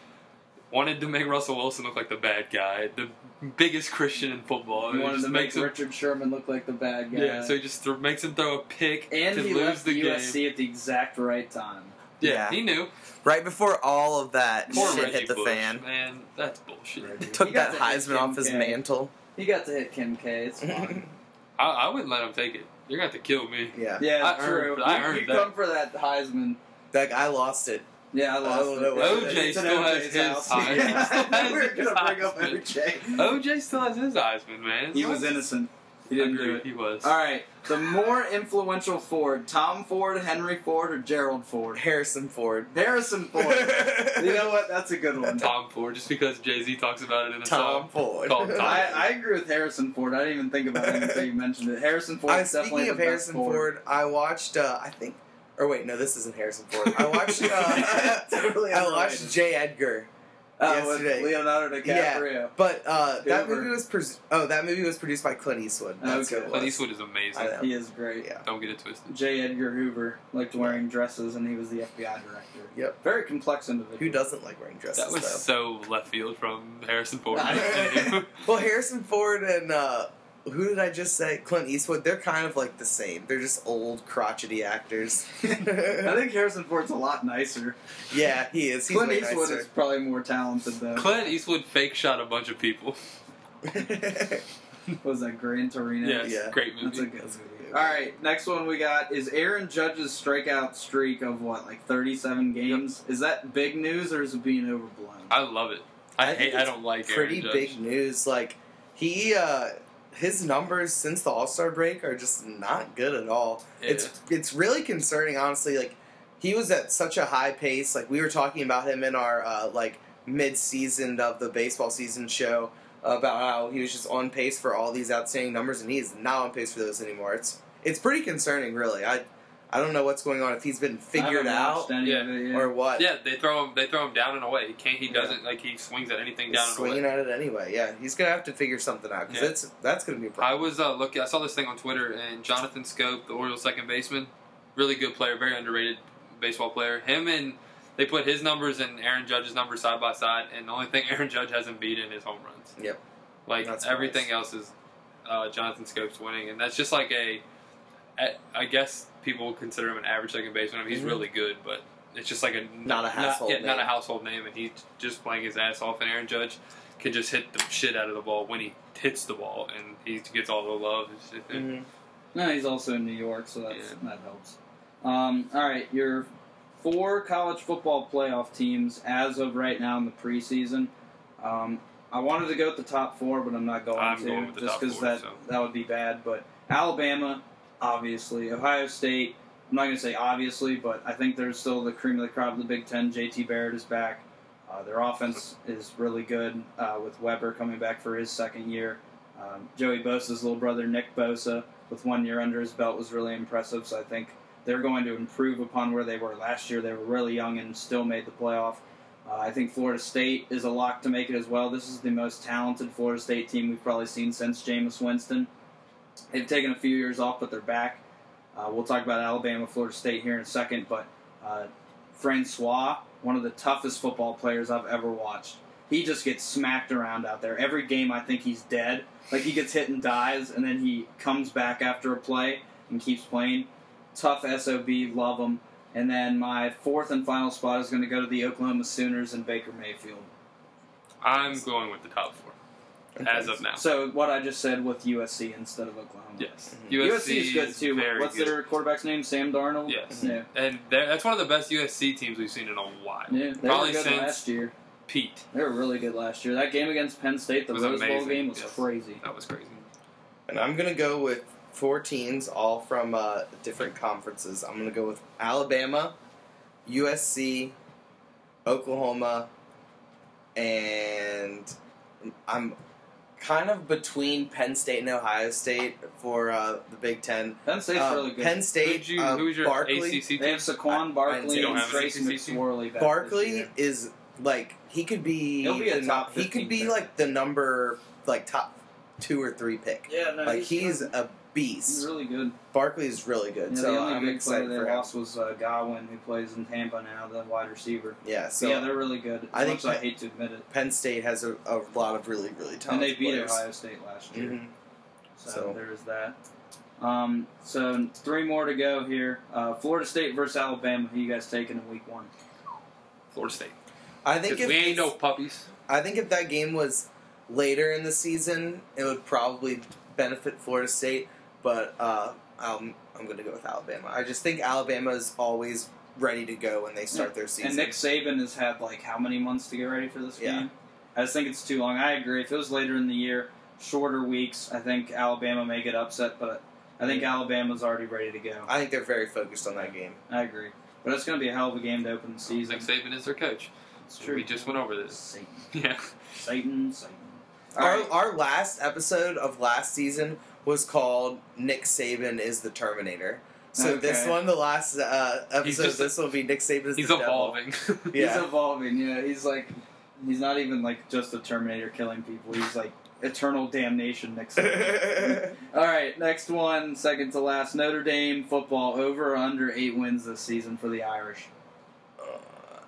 wanted to make Russell Wilson look like the bad guy, the biggest Christian in football. He wanted just to make makes him, Richard Sherman look like the bad guy. Yeah, so he just th- makes him throw a pick and to he lose left the USC game. at the exact right time. Yeah, Yeah. he knew. right before all of that Poor shit Reggie hit the Bush, fan. man. That's bullshit. Reggie. Took that to Heisman off his K. mantle. He got to hit Kim K. It's fine. I, I wouldn't let him take it. You're gonna have to kill me. Yeah. yeah, I true. earned- I you earned you that. come for that Heisman. Like I lost it. Yeah, I lost don't it. know what OJ It's an still has his house. Heisman. Yeah. We're gonna bring up OJ. OJ still has his Heisman, man. He was innocent. He didn't do it. He was. All right, the more influential Ford: Tom Ford, Henry Ford, or Gerald Ford? Harrison Ford. Harrison Ford. you know what? That's a good one. Tom Ford, just because Jay Z talks about it in a Tom song. Ford. Called Tom. I, I agree with Harrison Ford. I didn't even think about it until you mentioned it. Harrison Ford. I, is definitely speaking of the best Harrison Ford, I watched. Uh, I think, or wait, no, this isn't Harrison Ford. I watched. Uh, Totally I watched J. Edgar, Uh, yesterday. with Leonardo DiCaprio. Yeah, but uh, that movie was. Pres- oh, that movie was produced by Clint Eastwood. That's Okay. who Clint. Eastwood is amazing. He is great. Yeah. Don't get it twisted. J. Edgar Hoover liked wearing dresses, and he was the FBI director. Yep. Very complex individual. Who doesn't like wearing dresses? That was though? so left field from Harrison Ford. Well, Harrison Ford and uh, who did I just say? Clint Eastwood. They're kind of like the same. They're just old crotchety actors. I think Harrison Ford's a lot nicer. yeah, he is. He's Clint way Eastwood nicer. is probably more talented though. Clint Eastwood fake shot a bunch of people. Was that Gran Torino? Yes, Yeah. great movie. That's a good movie. All right, next one we got is Aaron Judge's strikeout streak of what, like 37 games. Is that big news or is it being overblown? I love it. I, I hate. I don't like Pretty Aaron Judge. big news. Like he, uh, his numbers since the All Star break are just not good at all. Yeah. It's it's really concerning, honestly. Like he was at such a high pace. Like we were talking about him in our uh, like mid season of the baseball season show about how he was just on pace for all these outstanding numbers, and he is not on pace for those anymore. It's it's pretty concerning, really. I I don't know what's going on if he's been figured out Yeah. it yet. or what. Yeah, they throw him. They throw him down and away. He can't. He doesn't like. He swings at anything He's down and away. swinging at it anyway. Yeah, he's gonna have to figure something out because Yeah. it's that's gonna be a I problem. was uh, looking. I saw this thing on Twitter, and Jonathan Schoop, the Orioles second baseman, really good player, very underrated baseball player. Him and they put his numbers and Aaron Judge's numbers side by side, and the only thing Aaron Judge hasn't beaten is home runs. Yep. Like That's everything nice. else is uh, Jonathan Schoop's winning, and that's just like a. I- I guess people consider him an average second baseman. I mean, he's Mhm. really good, but it's just like a Not a household yeah, not a name. household name, and he's just playing his ass off. And Aaron Judge can just hit the shit out of the ball when he hits the ball, and he gets all the love. Mhm. No, he's also in New York, so that's, that helps. Um, all right, your four college football playoff teams as of right now in the preseason. Um, I wanted to go with the top four, but I'm not going I'm to going with the just because that so. that would be bad. But Alabama, obviously, Ohio State. I'm not going to say obviously, but I think there's still the cream of the crop of the Big Ten. JT Barrett is back. Uh, their offense is really good uh, with Weber coming back for his second year. Um, Joey Bosa's little brother Nick Bosa, with one year under his belt, was really impressive. So I think they're going to improve upon where they were last year. They were really young and still made the playoff. Uh, I think Florida State is a lock to make it as well. This is the most talented Florida State team we've probably seen since Jameis Winston. They've taken a few years off, but they're back. Uh, we'll talk about Alabama, Florida State here in a second, but uh, Francois, one of the toughest football players I've ever watched. He just gets smacked around out there. Every game, I think he's dead. Like he gets hit and dies, and then he comes back after a play and keeps playing. Tough SOB, love him. And then my fourth and final spot is going to go to the Oklahoma Sooners and Baker Mayfield. I'm going with the top four as of now. So what I just said with USC instead of Oklahoma. Yes, Mhm. USC, is good too. Very What's good. their quarterback's name? Sam Darnold. Yes. Yeah. And that's one of the best USC teams we've seen in a while. Yeah. They Probably were good since last year. Pete. They were really good last year. That game against Penn State, the Was Rose Bowl game, was yes. crazy. That was crazy. And I'm gonna go with four teams, all from uh, different conferences. I'm gonna go with Alabama, USC, Oklahoma, and I'm kind of between Penn State and Ohio State for uh, the Big Ten. Penn State's Um, really good. Penn State, you, uh, who's your Barkley. ACC team? they have Saquon Barkley You don't and have an Trace McSorley Barkley is like he could be He'll be a the top he could be pick. like the number like top two or three pick. Yeah, no, Like he's good. a He's beast. really good. Barkley is really good. Yeah, so the only I'm big player they for him. lost was uh, Godwin, who plays in Tampa now, the wide receiver. Yeah, So so yeah, they're really good. As I think much I hate to admit it. Penn State has a, a lot of really really talented And they beat players. Ohio State last year. Mhm. So, So- there's that. Um, so three more to go here. Uh, Florida State versus Alabama. Who you guys taking in week one? Florida State. I think 'Cause if we ain't no puppies. I think if that game was later in the season, it would probably benefit Florida State. But uh, I'm I'm going to go with Alabama. I just think Alabama is always ready to go when they start their season. And Nick Saban has had like how many months to get ready for this Yeah. game? I just think it's too long. I agree. If it was later in the year, shorter weeks, I think Alabama may get upset, but I think Alabama's already ready to go. I think they're very focused on that game. I agree. But it's going to be a hell of a game to open the season. Nick Saban is their coach. It's true. We just went over this. Satan, Yeah. Satan, Satan. All Our, right. our last episode of last season was called Nick Saban is the Terminator. So this one, the last uh, episode, just- this will be Nick Saban is He's the devil. evolving. He's Yeah. evolving. Yeah, he's like, he's not even like just a Terminator killing people. He's like eternal damnation. Nick Saban. All right, next one, second to last. Notre Dame football over or under eight wins this season for the Irish. Uh,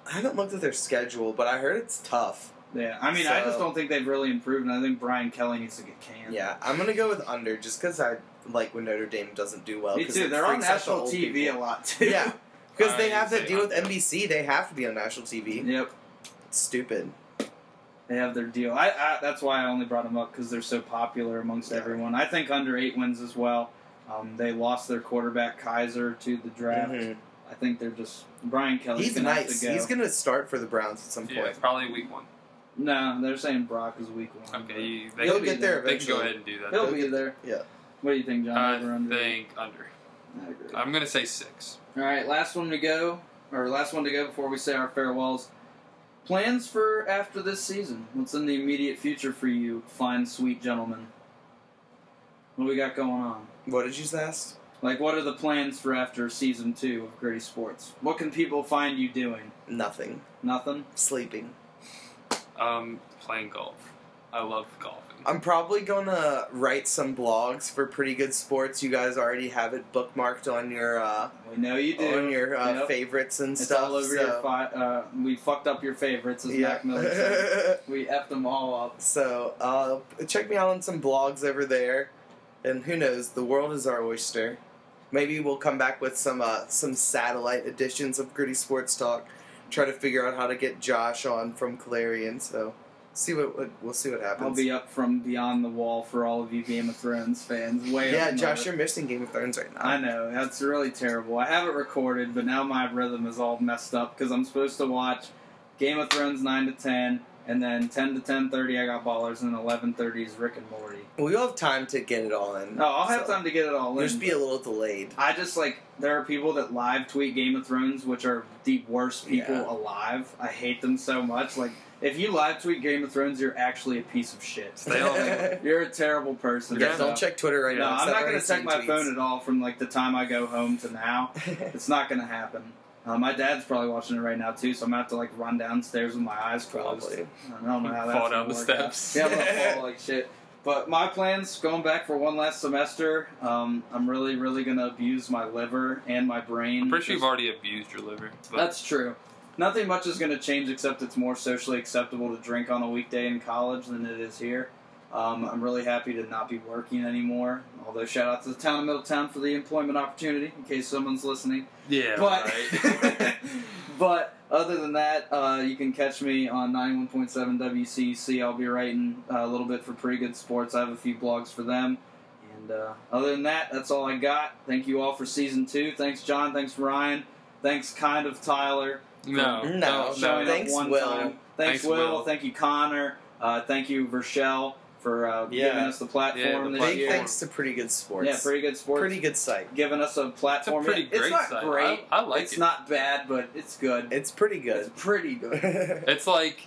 I haven't looked at their schedule, but I heard it's tough. Yeah, I mean, I just don't think they've really improved, and I think Brian Kelly needs to get canned. Yeah, I'm gonna go with under just because I like when Notre Dame doesn't do well. me 'cause too. it They're on freaks out the national TV people. a lot too. Yeah, because they have to deal with. NBC. They have to be on national TV. Yep, It's stupid. they have their deal. I, I that's why I only brought them up because they're so popular amongst Yeah. everyone. I think under eight wins as well. Um, they lost their quarterback Kizer to the draft. Mhm. I think they're just Brian Kelly. He's gonna have nice. to go. He's gonna start for the Browns at some yeah, point. probably week one. No, they're saying Brock is week one. Okay, you, they, He'll He'll get there there. they can eventually. go ahead and do that. He'll He'll be there. yeah. What do you think, John? I Over under? think under. I agree. I'm gonna say six. All right, last one to go, or last one to go before we say our farewells. Plans for after this season? What's in the immediate future for you, fine, sweet gentlemen? What do we got going on? What did you just ask? Like, what are the plans for after season two of Gritty Sports? What can people find you doing? Nothing. Nothing. Sleeping. Um, playing golf. I love golfing. I'm probably gonna write some blogs for Pretty Good Sports. You guys already have it bookmarked on your uh, We know you do. on your uh, Yep. favorites and It's stuff. all over so. your. Fi- uh, we fucked up your favorites, as yeah. Mac Miller said. We effed them all up. so uh, check me out on some blogs over there, and who knows? The world is our oyster. Maybe we'll come back with some uh, some satellite editions of Gritty Sports Talk. Try to figure out how to get Josh on from Clarion. So see what, what we'll see what happens. I'll be up from beyond the wall for all of you Game of Thrones fans. Way yeah, Josh, you're missing Game of Thrones right now. I know that's really terrible. I have it recorded, but now my rhythm is all messed up because I'm supposed to watch Game of Thrones nine to ten, and then ten to ten thirty I got Ballers, and eleven thirty is Rick and Morty. We'll have time to get it all in. No, I'll have so time to get it all in. Just be a little delayed. I just like there are people that live tweet Game of Thrones, which are the worst people Yeah. alive. I hate them so much. Like if you live tweet Game of Thrones, you're actually a piece of shit. Stay on. You're a terrible person. Yeah, so- don't check Twitter right no, now. 'cause I'm not going to check my tweets. phone at all from like the time I go home to now. It's not going to happen. Uh, my dad's probably watching it right now too, so I'm gonna have to like run downstairs with my eyes closed. Probably. I don't know how that's Fall gonna down the work out. steps. Yeah, I'm gonna fall like shit. But my plans going back for one last semester. Um, I'm really, really gonna abuse my liver and my brain. I'm pretty sure you've already abused your liver. But That's true. Nothing much is going to change except it's more socially acceptable to drink on a weekday in college than it is here. Um, I'm really happy to not be working anymore. Although, shout out to the town of Middletown for the employment opportunity, in case someone's listening. yeah, But, right. but other than that, uh, you can catch me on 91.7 WCC. I'll be writing uh, a little bit for Pretty Good Sports. I have a few blogs for them. And uh, other than that, that's all I got. Thank you all for season two. Thanks, John. Thanks, Ryan. Thanks, kind of Tyler. no, No, no. Thanks, one Will. Thanks, Thanks, Will. Will. Thank you, Conor. Uh, thank you, Vershell, for uh, Yeah. giving us the platform Yeah, the this Big thanks to Pretty Good Sports. Yeah, pretty good sports. Pretty good site. Giving us a platform. It's a pretty Yeah, great it's not site. great. I, I like it's it. It's not bad, but it's good. It's pretty good. It's good. pretty good. It's like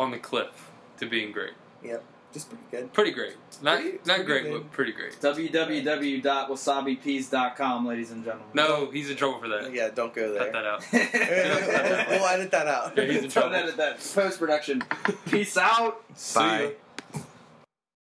on the cliff to being great. Yep. Just pretty good. Pretty great. Not Pretty- not pretty great, good. but pretty great. www.wasabipeas.com, ladies and gentlemen. No, he's in trouble for that. Yeah, don't go there. Cut there. that out. we'll edit that out. Yeah, he's in Don't trouble. edit that. Post production. Peace out. See Bye. ya.